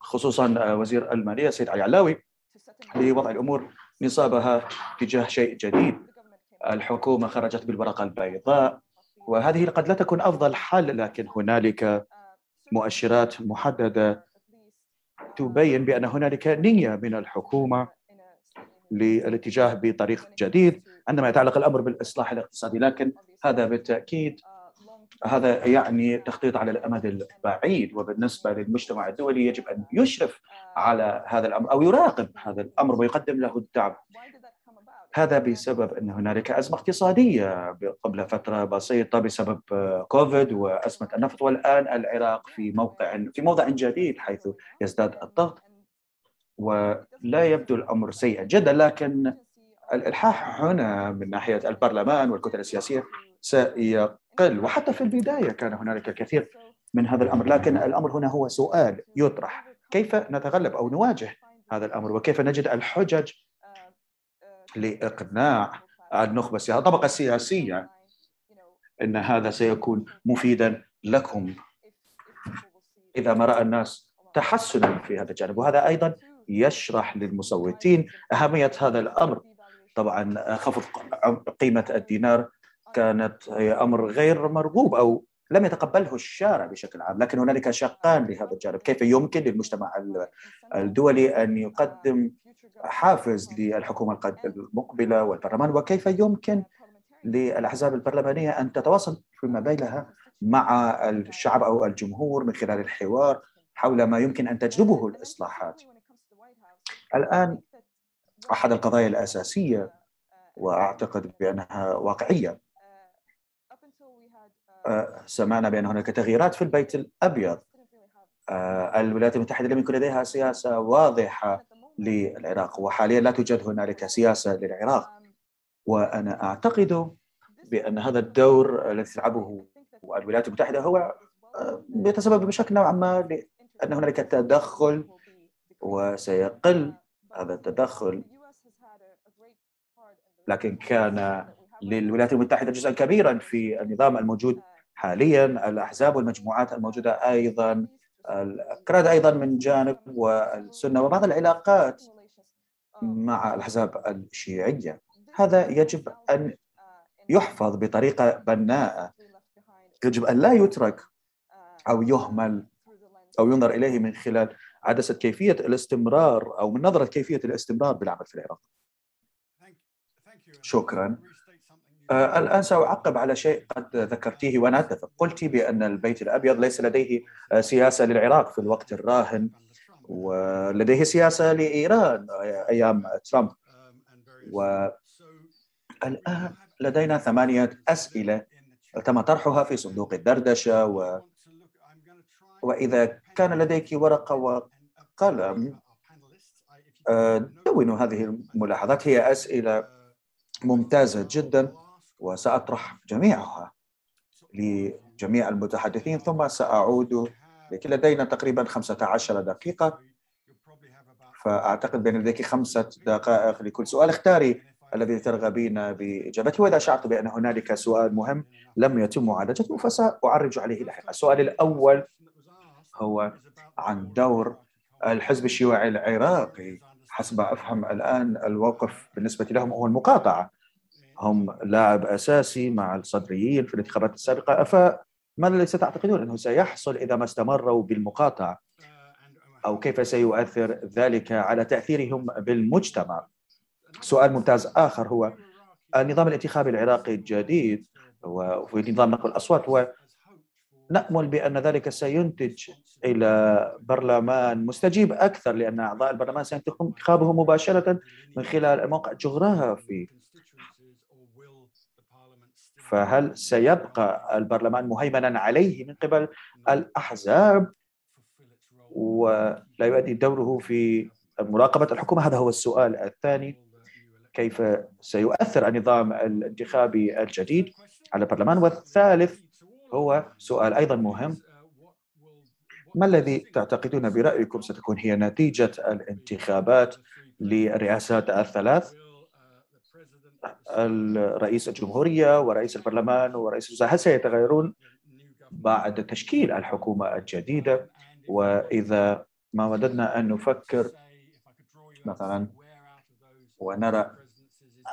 وخصوصا وزير المالية سيد علي علاوي لوضع الأمور نصابها تجاه شيء جديد. الحكومة خرجت بالورقة البيضاء وهذه قد لا تكون أفضل حل لكن هنالك مؤشرات محددة تبين بأن هنالك نية من الحكومة للاتجاه بطريق جديد عندما يتعلق الأمر بالإصلاح الاقتصادي لكن هذا بالتأكيد هذا يعني تخطيط على الأمد البعيد وبالنسبة للمجتمع الدولي يجب أن يشرف على هذا الأمر أو يراقب هذا الأمر ويقدم له الدعم. هذا بسبب أن هنالك أزمة اقتصادية قبل فترة بسيطة بسبب كوفيد وأزمة النفط والآن العراق في موقع في موضع جديد حيث يزداد الضغط ولا يبدو الأمر سيئا جدا لكن الإلحاح هنا من ناحية البرلمان والكتل السياسية سيقل. وحتى في البداية كان هنالك الكثير من هذا الأمر لكن الأمر هنا هو سؤال يطرح. كيف نتغلب أو نواجه هذا الأمر؟ وكيف نجد الحجج لإقناع النخبة السياسيه الطبقة السياسية إن هذا سيكون مفيدا لكم. إذا ما رأى الناس تحسنا في هذا الجانب وهذا أيضا يشرح للمصوتين أهمية هذا الأمر. طبعا خفض قيمة الدينار كانت هي أمر غير مرغوب أو لم يتقبله الشارع بشكل عام لكن هنالك شقان لهذا الجانب كيف يمكن للمجتمع الدولي أن يقدم حافز للحكومة المقبلة والبرلمان وكيف يمكن للأحزاب البرلمانية أن تتواصل فيما بينها مع الشعب أو الجمهور من خلال الحوار حول ما يمكن أن تجلبه الإصلاحات. الآن أحد القضايا الأساسية وأعتقد بأنها واقعية آه، سمعنا بأن هناك تغييرات في البيت الأبيض. آه، الولايات المتحدة لم يكن لديها سياسة واضحة للعراق وحاليا لا توجد هنالك سياسة للعراق. وأنا أعتقد بأن هذا الدور الذي تلعبه الولايات المتحدة هو آه، يتسبب بشكل نوعا ما لأن هنالك تدخل وسيقل هذا التدخل. لكن كان للولايات المتحدة جزءا كبيرا في النظام الموجود حاليا الأحزاب والمجموعات الموجودة أيضا الكراد أيضا من جانب والسنة وبعض العلاقات مع الأحزاب الشيعية هذا يجب أن يحفظ بطريقة بناءة يجب أن لا يترك أو يهمل أو ينظر إليه من خلال عدسة كيفية الاستمرار أو من نظرة كيفية الاستمرار بالعمل في العراق. شكرا. آه، الآن سأعقب على شيء قد ذكرتيه وأنا أتفق قلت بأن البيت الأبيض ليس لديه سياسة للعراق في الوقت الراهن ولديه سياسة لإيران أيام ترامب. والآن لدينا ثمانية أسئلة تم طرحها في صندوق الدردشة و... وإذا كان لديك ورقة وقلم آه، دونوا هذه الملاحظات. هي أسئلة ممتازة جدا. وسأطرح جميعها لجميع المتحدثين ثم سأعود لكن لدينا تقريبا 15 دقيقة. فأعتقد بأن لديك خمسة دقائق لكل سؤال. اختاري الذي ترغبين بإجابته. وإذا شعرت بأن هنالك سؤال مهم لم يتم معالجته فسأعرج عليه لاحقا. السؤال الأول هو عن دور الحزب الشيوعي العراقي. حسب أفهم الآن الوقف بالنسبة لهم هو المقاطعة. هم لاعب أساسي مع الصدريين في الانتخابات السابقة. فماذا الذي ستعتقدون أنه سيحصل إذا ما استمروا بالمقاطعة؟ أو كيف سيؤثر ذلك على تأثيرهم بالمجتمع؟ سؤال ممتاز آخر هو النظام الانتخابي العراقي الجديد وفي نظام نقل الأصوات ونأمل بأن ذلك سينتج إلى برلمان مستجيب أكثر لأن أعضاء البرلمان سيتم انتخابهم مباشرة من خلال الموقع الجغرافي فهل سيبقى البرلمان مهيمنا عليه من قبل الأحزاب؟ ولا يؤدي دوره في مراقبة الحكومة؟ هذا هو السؤال الثاني. كيف سيؤثر النظام الانتخابي الجديد على البرلمان؟ والثالث هو سؤال أيضا مهم. ما الذي تعتقدون برأيكم ستكون هي نتيجة الانتخابات للرئاسات الثلاث؟ الرئيس الجمهورية ورئيس البرلمان ورئيس الوزراء هل سيتغيرون بعد تشكيل الحكومة الجديدة؟ وإذا ما وددنا أن نفكر مثلا ونرى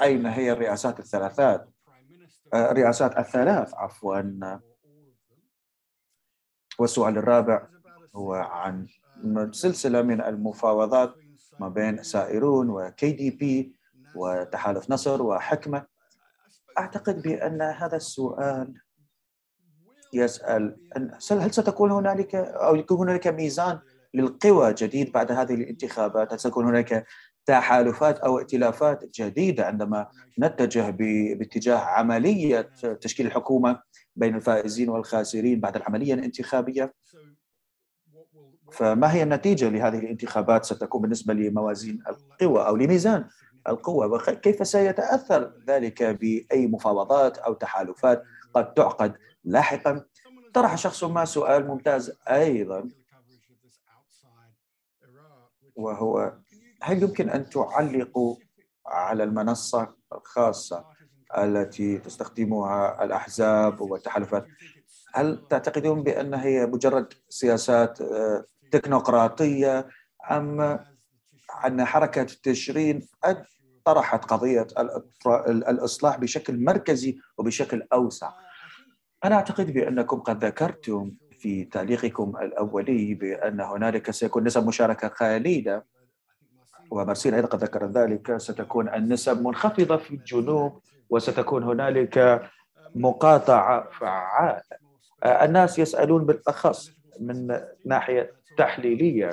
أين هي الرئاسات الثلاثات الرئاسات الثلاث عفوا. والسؤال الرابع هو عن سلسلة من المفاوضات ما بين سائرون وكي دي بي وتحالف نصر وحكمة. أعتقد بأن هذا السؤال يسأل هل ستكون هنالك أو يكون هنالك ميزان للقوى جديد بعد هذه الانتخابات؟ هل ستكون هنالك تحالفات أو ائتلافات جديدة عندما نتجه باتجاه عملية تشكيل الحكومة بين الفائزين والخاسرين بعد العملية الانتخابية؟ فما هي النتيجة لهذه الانتخابات ستكون بالنسبة لموازين القوى أو لميزان القوة. وكيف سيتأثر ذلك بأي مفاوضات أو تحالفات قد تعقد لاحقا؟ طرح شخص ما سؤال ممتاز أيضا وهو هل يمكن أن تعلقوا على المنصة الخاصة التي تستخدمها الأحزاب والتحالفات؟ هل تعتقدون بأنها هي مجرد سياسات آه، تكنوقراطية أم أن حركة تشرين طرحت قضية الإصلاح بشكل مركزي وبشكل أوسع. أنا أعتقد بأنكم قد ذكرتم في تعليقكم الأولي بأن هنالك سيكون نسب مشاركة قليلة ومارسيل أيضا قد ذكر ذلك. ستكون النسب منخفضة في الجنوب وستكون هنالك مقاطعة فعالة. الناس يسألون بالأخص من ناحية تحليلية.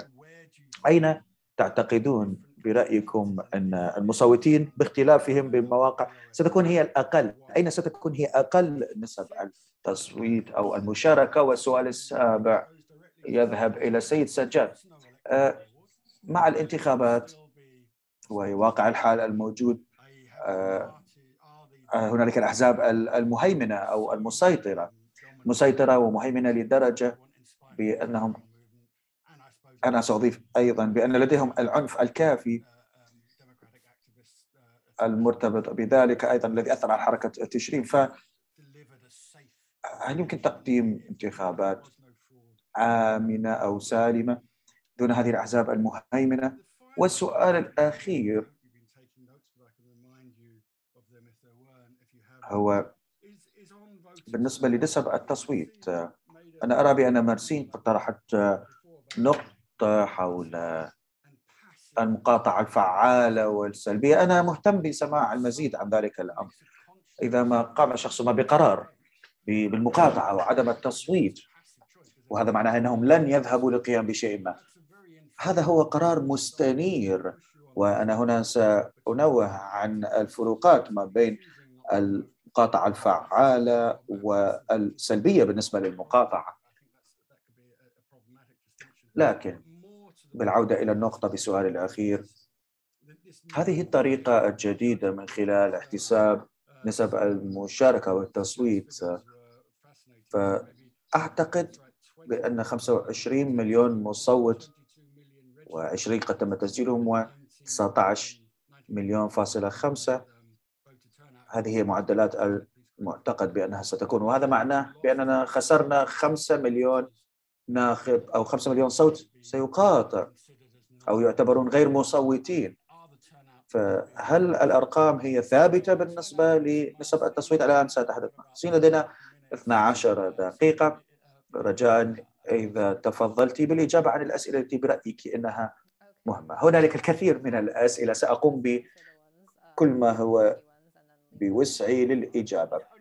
أين تعتقدون برأيكم أن المصوتين باختلافهم بالمواقع ستكون هي الأقل؟ أين ستكون هي أقل نسب التصويت أو المشاركة؟ والسؤال السابع يذهب إلى السيد سجاد. آه، مع الانتخابات وواقع الحال الموجود آه، آه، هنالك الأحزاب المهيمنة أو المسيطرة. مسيطرة ومهيمنة لدرجة بأنهم أنا سأضيف أيضا بأن لديهم العنف الكافي المرتبط بذلك أيضا الذي أثر على حركة التشرين. ف هل يمكن تقديم انتخابات آمنة أو سالمة دون هذه الأحزاب المهيمنة؟ والسؤال الأخير هو بالنسبة لنسب التصويت أنا أرى بأن مارسين قد طرحت نقطة حول المقاطعة الفعالة والسلبية. أنا مهتم بسماع المزيد عن ذلك الأمر. إذا ما قام شخص ما بقرار بالمقاطعة وعدم التصويت وهذا معناه أنهم لن يذهبوا للقيام بشيء ما. هذا هو قرار مستنير. وأنا هنا سأنوه عن الفروقات ما بين المقاطعة الفعالة والسلبية بالنسبة للمقاطعة. لكن بالعودة إلى النقطة بسؤال الأخير. هذه الطريقة الجديدة من خلال احتساب نسب المشاركة والتصويت. فأعتقد بأن 25 مليون مصوت و20 قد تم تسجيلهم و 19 مليون فاصلة خمسة. هذه هي معدلات المعتقد بأنها ستكون. وهذا معناه بأننا خسرنا 5 مليون ناخب أو 5 مليون صوت سيقاطع أو يعتبرون غير مصوتين. فهل الأرقام هي ثابتة بالنسبة لنسب التصويت؟ الآن سأتحدث معك. لدينا 12 دقيقة. رجاء إذا تفضلت بالإجابة عن الأسئلة التي برأيك أنها مهمة. هنالك الكثير من الأسئلة. سأقوم بكل ما هو بوسعي للإجابة.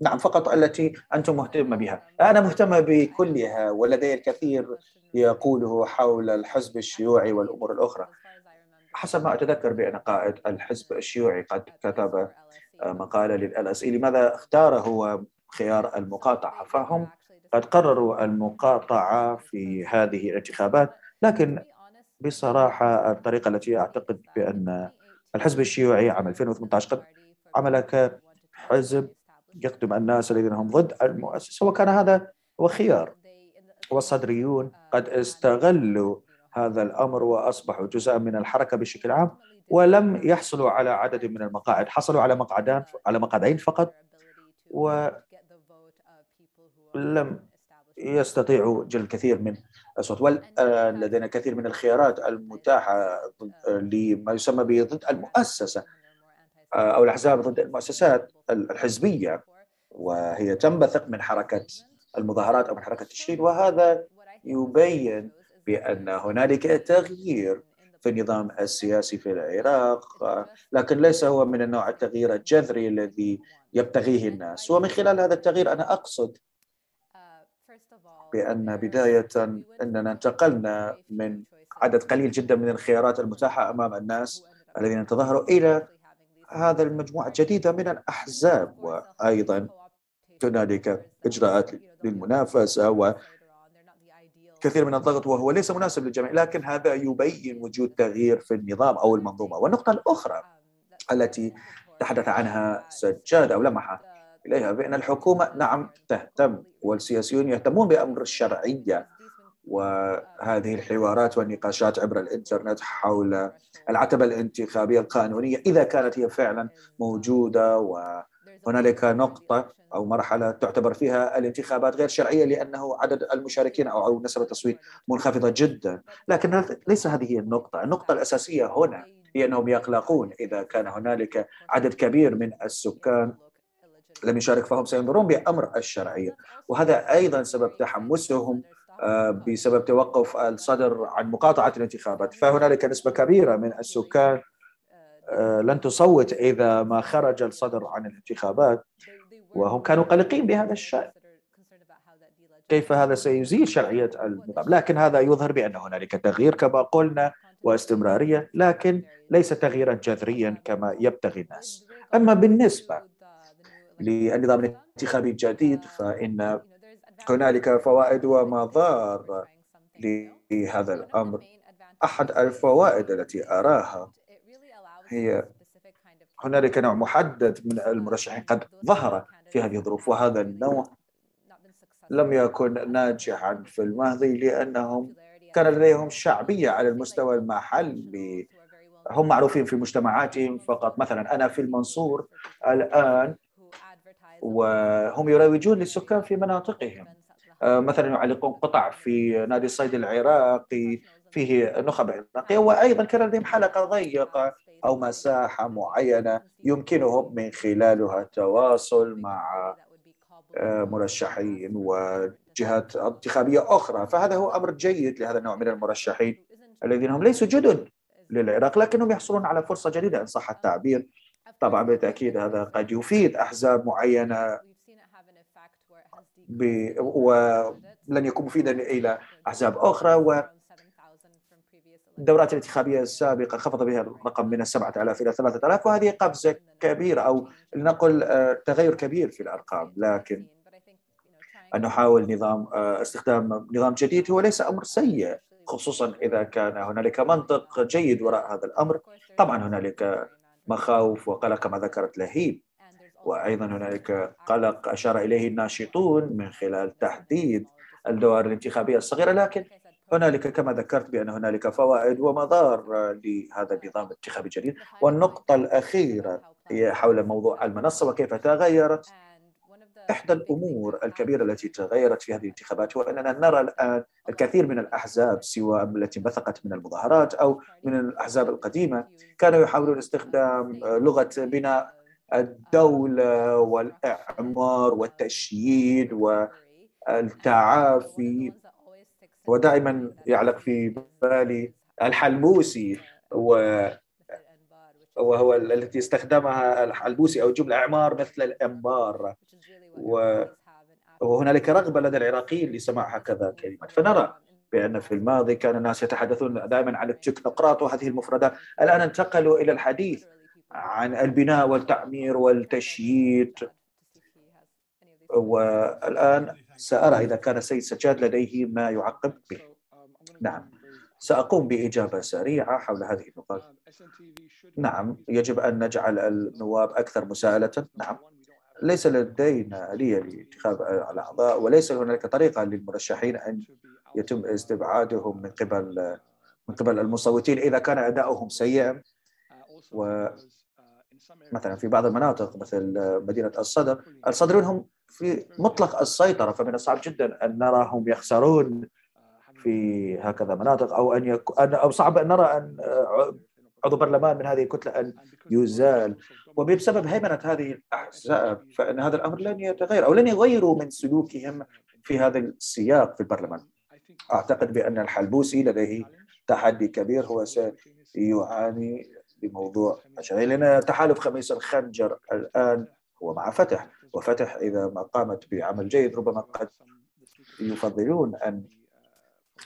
نعم فقط التي أنتم مهتمة بها. أنا مهتمة بكلها ولدي الكثير يقوله حول الحزب الشيوعي والأمور الأخرى. حسب ما أتذكر بأن قائد الحزب الشيوعي قد كتب مقالة للألأسئلة لماذا اختار هو خيار المقاطعة. فهم قد قرروا المقاطعة في هذه الانتخابات لكن بصراحة الطريقة التي أعتقد بأن الحزب الشيوعي عام 2018 قد عمل كحزب يخدم الناس الذين هم ضد المؤسسة وكان هذا هو خيار. والصدريون قد استغلوا هذا الأمر وأصبحوا جزءا من الحركة بشكل عام ولم يحصلوا على عدد من المقاعد. حصلوا على مقعدان على مقعدين فقط ولم يستطيعوا جل الكثير من الصوت. ولدينا كثير من الخيارات المتاحة لما يسمى بضد المؤسسة أو الأحزاب ضد المؤسسات الحزبية وهي تنبثق من حركة المظاهرات أو من حركة التشريد وهذا يبين بأن هنالك تغيير في النظام السياسي في العراق لكن ليس هو من النوع التغيير الجذري الذي يبتغيه الناس. ومن خلال هذا التغيير أنا أقصد بأن بداية أننا انتقلنا من عدد قليل جدا من الخيارات المتاحة أمام الناس الذين تظاهروا إلى هذا المجموعة الجديدة من الأحزاب وأيضا هنالك إجراءات للمنافسة وكثير من الضغط وهو ليس مناسب للجميع لكن هذا يبين وجود تغيير في النظام أو المنظومة. والنقطة الأخرى التي تحدث عنها سجاد أو لمح إليها بأن الحكومة نعم تهتم والسياسيون يهتمون بأمر الشرعية. وهذه الحوارات والنقاشات عبر الإنترنت حول العتبة الانتخابية القانونية إذا كانت هي فعلا موجودة وهنالك نقطة أو مرحلة تعتبر فيها الانتخابات غير شرعية لأنه عدد المشاركين أو نسبة التصويت منخفضة جدا. لكن ليس هذه هي النقطة. النقطة الأساسية هنا هي أنهم يقلقون إذا كان هنالك عدد كبير من السكان لم يشارك فهم سينظرون بأمر الشرعية. وهذا أيضا سبب تحمسهم بسبب توقف الصدر عن مقاطعة الانتخابات. فهنالك نسبة كبيرة من السكان آه، لن تصوت إذا ما خرج الصدر عن الانتخابات وهم كانوا قلقين بهذا الشأن. كيف هذا سيزيل شرعية النظام لكن هذا يظهر بأن هنالك تغيير كما قلنا واستمرارية لكن ليس تغييرا جذريا كما يبتغي الناس. أما بالنسبة للنظام الانتخابي الجديد فإن هنالك فوائد ومضار لهذا الأمر. أحد الفوائد التي أراها هي هنالك نوع محدد من المرشحين قد ظهر في هذه الظروف وهذا النوع لم يكن ناجحا في الماضي لأنهم كان لديهم شعبية على المستوى المحلي. هم معروفين في مجتمعاتهم فقط. مثلا أنا في المنصور الآن وهم يروجون للسكان في مناطقهم. آه، مثلا يعلقون قطع في نادي الصيد العراقي فيه نخب عراقية وأيضا كان لديهم حلقة ضيقة أو مساحة معينة يمكنهم من خلالها التواصل مع آه، مرشحين وجهات انتخابية أخرى. فهذا هو أمر جيد لهذا النوع من المرشحين الذين هم ليسوا جدد للعراق لكنهم يحصلون على فرصة جديدة إن صح التعبير. طبعا بالتأكيد هذا قد يفيد أحزاب معينة ب... ولن يكون مفيدا إلى أحزاب أخرى و الدورات الانتخابية السابقة خفض بها الرقم من السبعة آلاف إلى ثلاثة آلاف وهذه قفزة كبيرة أو لنقل آه، تغير كبير في الأرقام. لكن أن نحاول نظام آه، استخدام نظام جديد هو ليس أمر سيء خصوصا إذا كان هنالك منطق جيد وراء هذا الأمر. طبعا هنالك مخاوف وقلق كما ذكرت لهيب. وأيضا هنالك قلق أشار إليه الناشطون من خلال تحديد الدوائر الانتخابية الصغيرة. لكن هنالك كما ذكرت بأن هنالك فوائد ومضار لهذا النظام الانتخابي الجديد. والنقطة الأخيرة هي حول موضوع المنصة وكيف تغيرت. إحدى الأمور الكبيرة التي تغيرت في هذه الانتخابات هو أننا نرى الآن الكثير من الأحزاب سواء التي انبثقت من المظاهرات أو من الأحزاب القديمة كانوا يحاولون استخدام لغة بناء الدولة والإعمار والتشييد والتعافي. ودائما يعلق في بالي الحلبوسي وهو التي استخدمها الحلبوسي أو جملة إعمار مثل الإنبار وهنالك رغبة لدى العراقيين لسماع هكذا كلمات فنرى بأن في الماضي كان الناس يتحدثون دائما عن التكنوقراط وهذه المفردات. الآن انتقلوا إلى الحديث عن البناء والتعمير والتشييد والآن سأرى إذا كان السيد سجاد لديه ما يعقب به. نعم. سأقوم بإجابة سريعة حول هذه النقاط. نعم يجب أن نجعل النواب أكثر مساءلة. نعم ليس لدينا آلية لانتخاب الأعضاء وليس هناك طريقة للمرشحين أن يتم استبعادهم من قبل من قبل المصوتين إذا كان أداؤهم سيئا. و مثلا في بعض المناطق مثل مدينة الصدر الصدريون هم في مطلق السيطرة فمن الصعب جدا أن نراهم يخسرون في هكذا مناطق أو أن يكون أو صعب أن نرى أن عضو برلمان من هذه الكتلة أن يزال. وبسبب هيمنة هذه الأحزاب فإن هذا الأمر لن يتغير أو لن يغيروا من سلوكهم في هذا السياق في البرلمان. أعتقد بأن الحلبوسي لديه تحدي كبير هو سيعاني بموضوع لأن تحالف خميس الخنجر الآن هو مع فتح وفتح إذا ما قامت بعمل جيد ربما قد يفضلون أن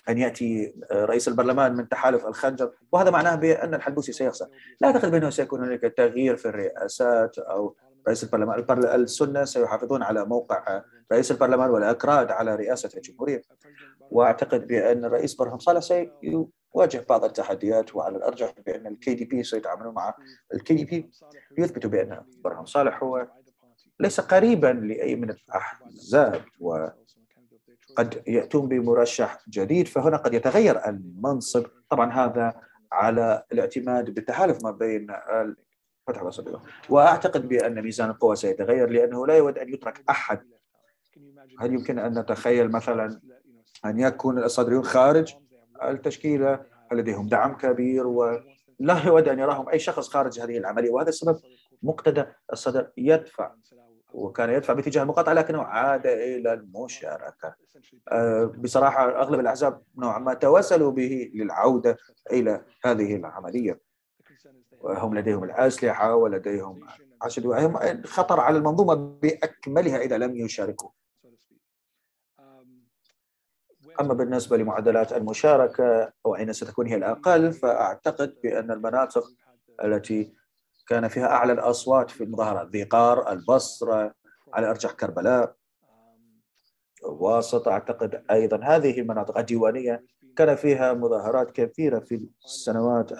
أن يأتي رئيس البرلمان من تحالف الخنجر. وهذا معناه بأن الحلبوسي سيخسر. لا أعتقد بأنه سيكون هناك تغيير في الرئاسات أو رئيس البرلمان. السنة سيحافظون على موقع رئيس البرلمان والأكراد على رئاسة الجمهورية. وأعتقد بأن الرئيس برهم صالح سيواجه بعض التحديات. وعلى الأرجح بأن الكي دي بي سيتعاملون مع الكي دي بي يثبت بأن برهم صالح هو ليس قريبا لأي من الأحزاب. و قد يأتون بمرشح جديد فهنا قد يتغير المنصب. طبعا هذا على الاعتماد بالتحالف ما بين الفتح والصديقة وأعتقد بأن ميزان القوى سيتغير لأنه لا يود أن يترك أحد. هل يمكن أن نتخيل مثلا أن يكون الصدريون خارج التشكيلة هل لديهم دعم كبير ولا يود أن يراهم أي شخص خارج هذه العملية؟ وهذا السبب مقتدى الصدر يدفع. وكان يدفع باتجاه المقاطعة لكنه عاد إلى المشاركة. آه، بصراحة أغلب الأحزاب نوعا ما توسلوا به للعودة إلى هذه العملية. وهم لديهم الأسلحة ولديهم عشد وهم خطر على المنظومة بأكملها إذا لم يشاركوا. أما بالنسبة لمعدلات المشاركة أو أين ستكون هي الأقل؟ فأعتقد بأن المناطق التي كان فيها أعلى الأصوات في المظاهرات. ذيقار البصرة على أرجح كربلاء. واسط أعتقد أيضا هذه المناطق. الديوانية كان فيها مظاهرات كثيرة في السنوات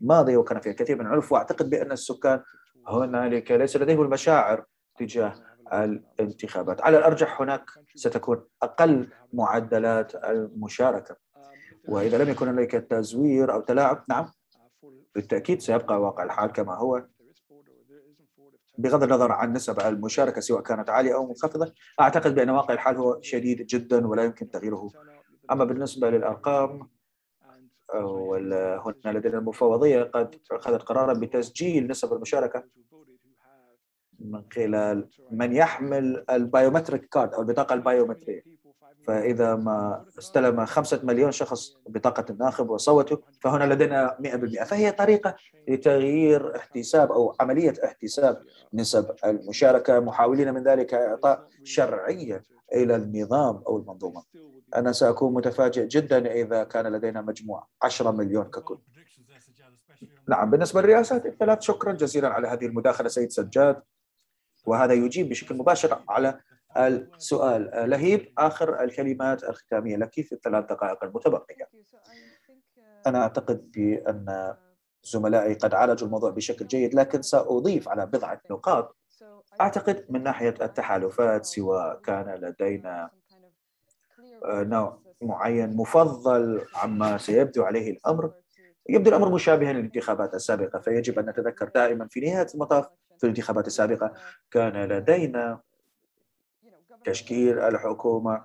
الماضية وكان فيها كثير من العنف. وأعتقد بأن السكان هنالك ليس لديهم المشاعر تجاه الانتخابات. على الأرجح هناك ستكون أقل معدلات المشاركة. وإذا لم يكن هنالك تزوير أو تلاعب نعم. بالتأكيد سيبقى واقع الحال كما هو. بغض النظر عن نسب المشاركة سواء كانت عالية أو منخفضة أعتقد بأن واقع الحال هو شديد جدا ولا يمكن تغييره. أما بالنسبة للأرقام هنا لدينا المفوضية قد أخذت قرارا بتسجيل نسب المشاركة من خلال من يحمل ال biometric card أو البطاقة البايومترية فإذا ما استلم خمسة مليون شخص بطاقة الناخب وصوتوا فهنا لدينا 100% فهي طريقة لتغيير احتساب أو عملية احتساب نسب المشاركة محاولين من ذلك إعطاء شرعية إلى النظام أو المنظومة. أنا سأكون متفاجئ جدا إذا كان لدينا مجموع 10 مليون ككل. نعم بالنسبة للرئاسات الثلاث شكرا جزيلا على هذه المداخلة سيد سجاد. وهذا يجيب بشكل مباشر على السؤال لهيب آخر الكلمات الختامية. لك في الثلاث دقائق المتبقية. أنا أعتقد بأن زملائي قد عالجوا الموضوع بشكل جيد لكن سأضيف على بضعة نقاط. أعتقد من ناحية التحالفات سواء كان لدينا نوع معين مفضل عما سيبدو عليه الأمر. يبدو الأمر مشابها للانتخابات السابقة فيجب أن نتذكر دائما في نهاية المطاف في الانتخابات السابقة كان لدينا تشكيل الحكومة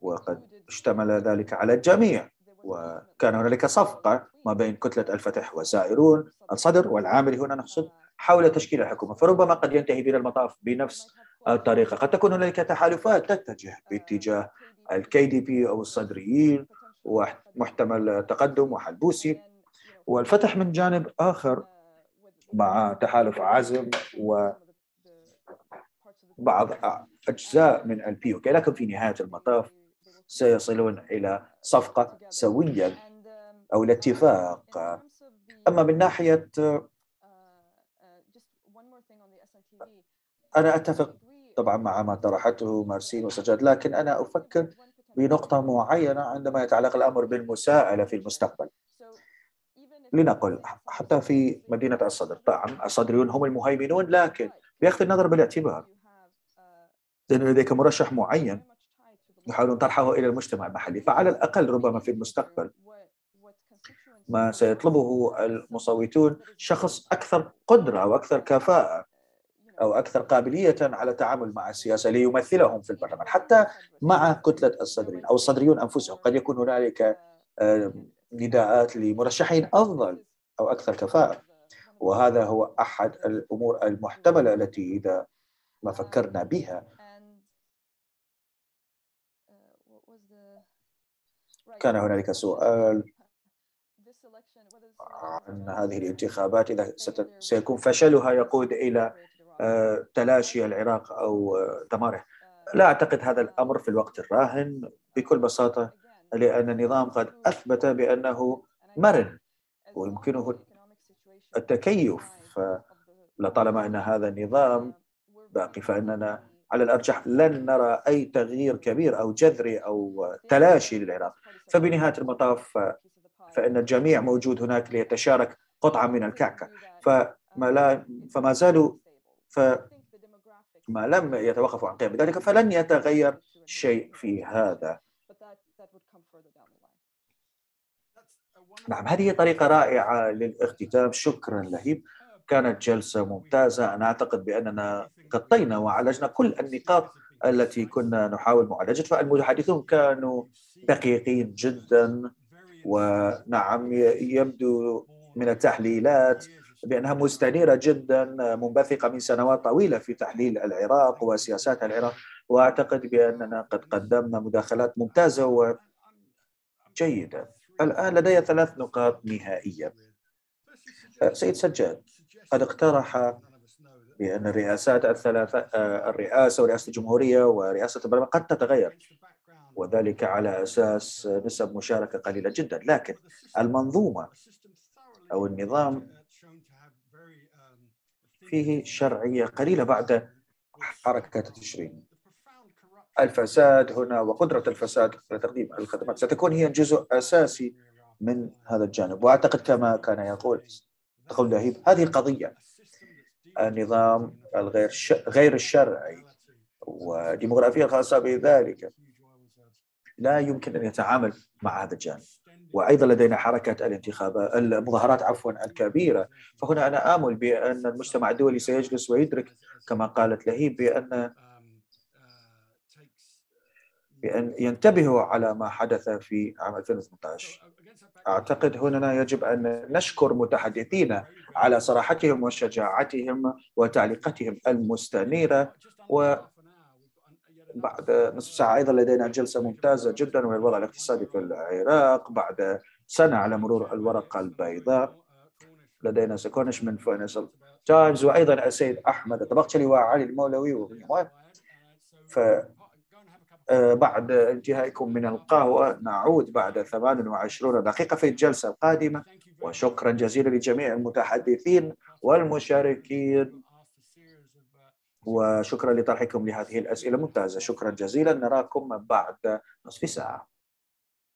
وقد اشتمل ذلك على الجميع. وكان هنالك صفقة ما بين كتلة الفتح وسائرون الصدر والعامل هنا نقصد حول تشكيل الحكومة. فربما قد ينتهي بنا المطاف بنفس الطريقة. قد تكون هنالك تحالفات تتجه باتجاه ال KDP أو الصدريين ومحتمل تقدم وحلبوسي. والفتح من جانب آخر مع تحالف عزم وبعض أجزاء من ال PUK لكن في نهاية المطاف سيصلون إلى صفقة سوية أو الاتفاق أما من ناحية أنا أتفق طبعا مع ما طرحته مارسين وسجاد لكن أنا أفكر بنقطة معينة عندما يتعلق الأمر بالمساءلة في المستقبل. لنقل حتى في مدينة الصدر. طبعا الصدريون هم المهيمنون لكن بأخذ النظر بالاعتبار. لأن لديك مرشح معين يحاولون طرحه إلى المجتمع المحلي. فعلى الأقل ربما في المستقبل ما سيطلبه المصوتون شخص أكثر قدرة أو أكثر كفاءة أو أكثر قابلية على التعامل مع السياسة ليمثلهم في البرلمان. حتى مع كتلة الصدريين أو الصدريون أنفسهم قد يكون هنالك نداءات لمرشحين أفضل أو أكثر كفاءة. وهذا هو أحد الأمور المحتملة التي إذا ما فكرنا بها كان هنالك سؤال عن هذه الانتخابات إذا سيكون فشلها يقود إلى آه، تلاشي العراق أو آه، دماره. لا أعتقد هذا الأمر في الوقت الراهن بكل بساطة لأن النظام قد أثبت بأنه مرن ويمكنه التكيف. لطالما أن هذا النظام باقي فإننا على الأرجح لن نرى أي تغيير كبير أو جذري أو تلاشي للعراق. فبنهاية المطاف فإن الجميع موجود هناك ليتشارك قطعة من الكعكة. فما, لا فما زالوا فما لم يتوقفوا عن قيام بذلك فلن يتغير شيء في هذا. نعم هذه طريقة رائعة للاختتام. شكرا لهيب. كانت جلسة ممتازة. أنا أعتقد بأننا غطينا وعالجنا كل النقاط التي كنا نحاول معالجتها فالمتحدثون كانوا دقيقين جدا ونعم يبدو من التحليلات بأنها مستنيرة جدا منبثقة من سنوات طويلة في تحليل العراق وسياسات العراق. وأعتقد بأننا قد قدمنا مداخلات ممتازة وجيدة. الآن لدي ثلاث نقاط نهائية. سيد سجاد قد اقترح بأن الرئاسات الثلاثة الرئاسة ورئاسة الجمهورية ورئاسة البرلمان قد تتغير. وذلك على أساس نسب مشاركة قليلة جدا. لكن المنظومة أو النظام فيه شرعية قليلة بعد حركة التشرين الفساد هنا وقدرة الفساد على تقديم الخدمات ستكون هي جزء أساسي من هذا الجانب. وأعتقد كما كان يقول تقول لهيب هذه قضية النظام الغير. غير الشرعي وديموغرافيا الخاصة بذلك. لا يمكن أن يتعامل مع هذا الجانب. وأيضا لدينا حركة الانتخابات المظاهرات عفوا الكبيرة. فهنا أنا آمل بأن المجتمع الدولي سيجلس ويدرك كما قالت لهيب بأن بأن ينتبهوا على ما حدث في عام 2018 أعتقد هنا يجب أن نشكر متحدثين على صراحتهم وشجاعتهم وتعليقاتهم المستنيرة و بعد نصف ساعة أيضا لدينا جلسة ممتازة جدا وهي الوضع الاقتصادي في العراق. بعد سنة على مرور الورقة البيضاء لدينا كورنيش من Financial Times وأيضا السيد أحمد. الطبقشلي وعلي المولوي ف بعد انتهائكم من القهوة. نعود بعد 28 دقيقة في الجلسة القادمة. وشكرا جزيلا لجميع المتحدثين والمشاركين. وشكرا لطرحكم لهذه الأسئلة ممتازة شكرا جزيلا. نراكم بعد نصف ساعة.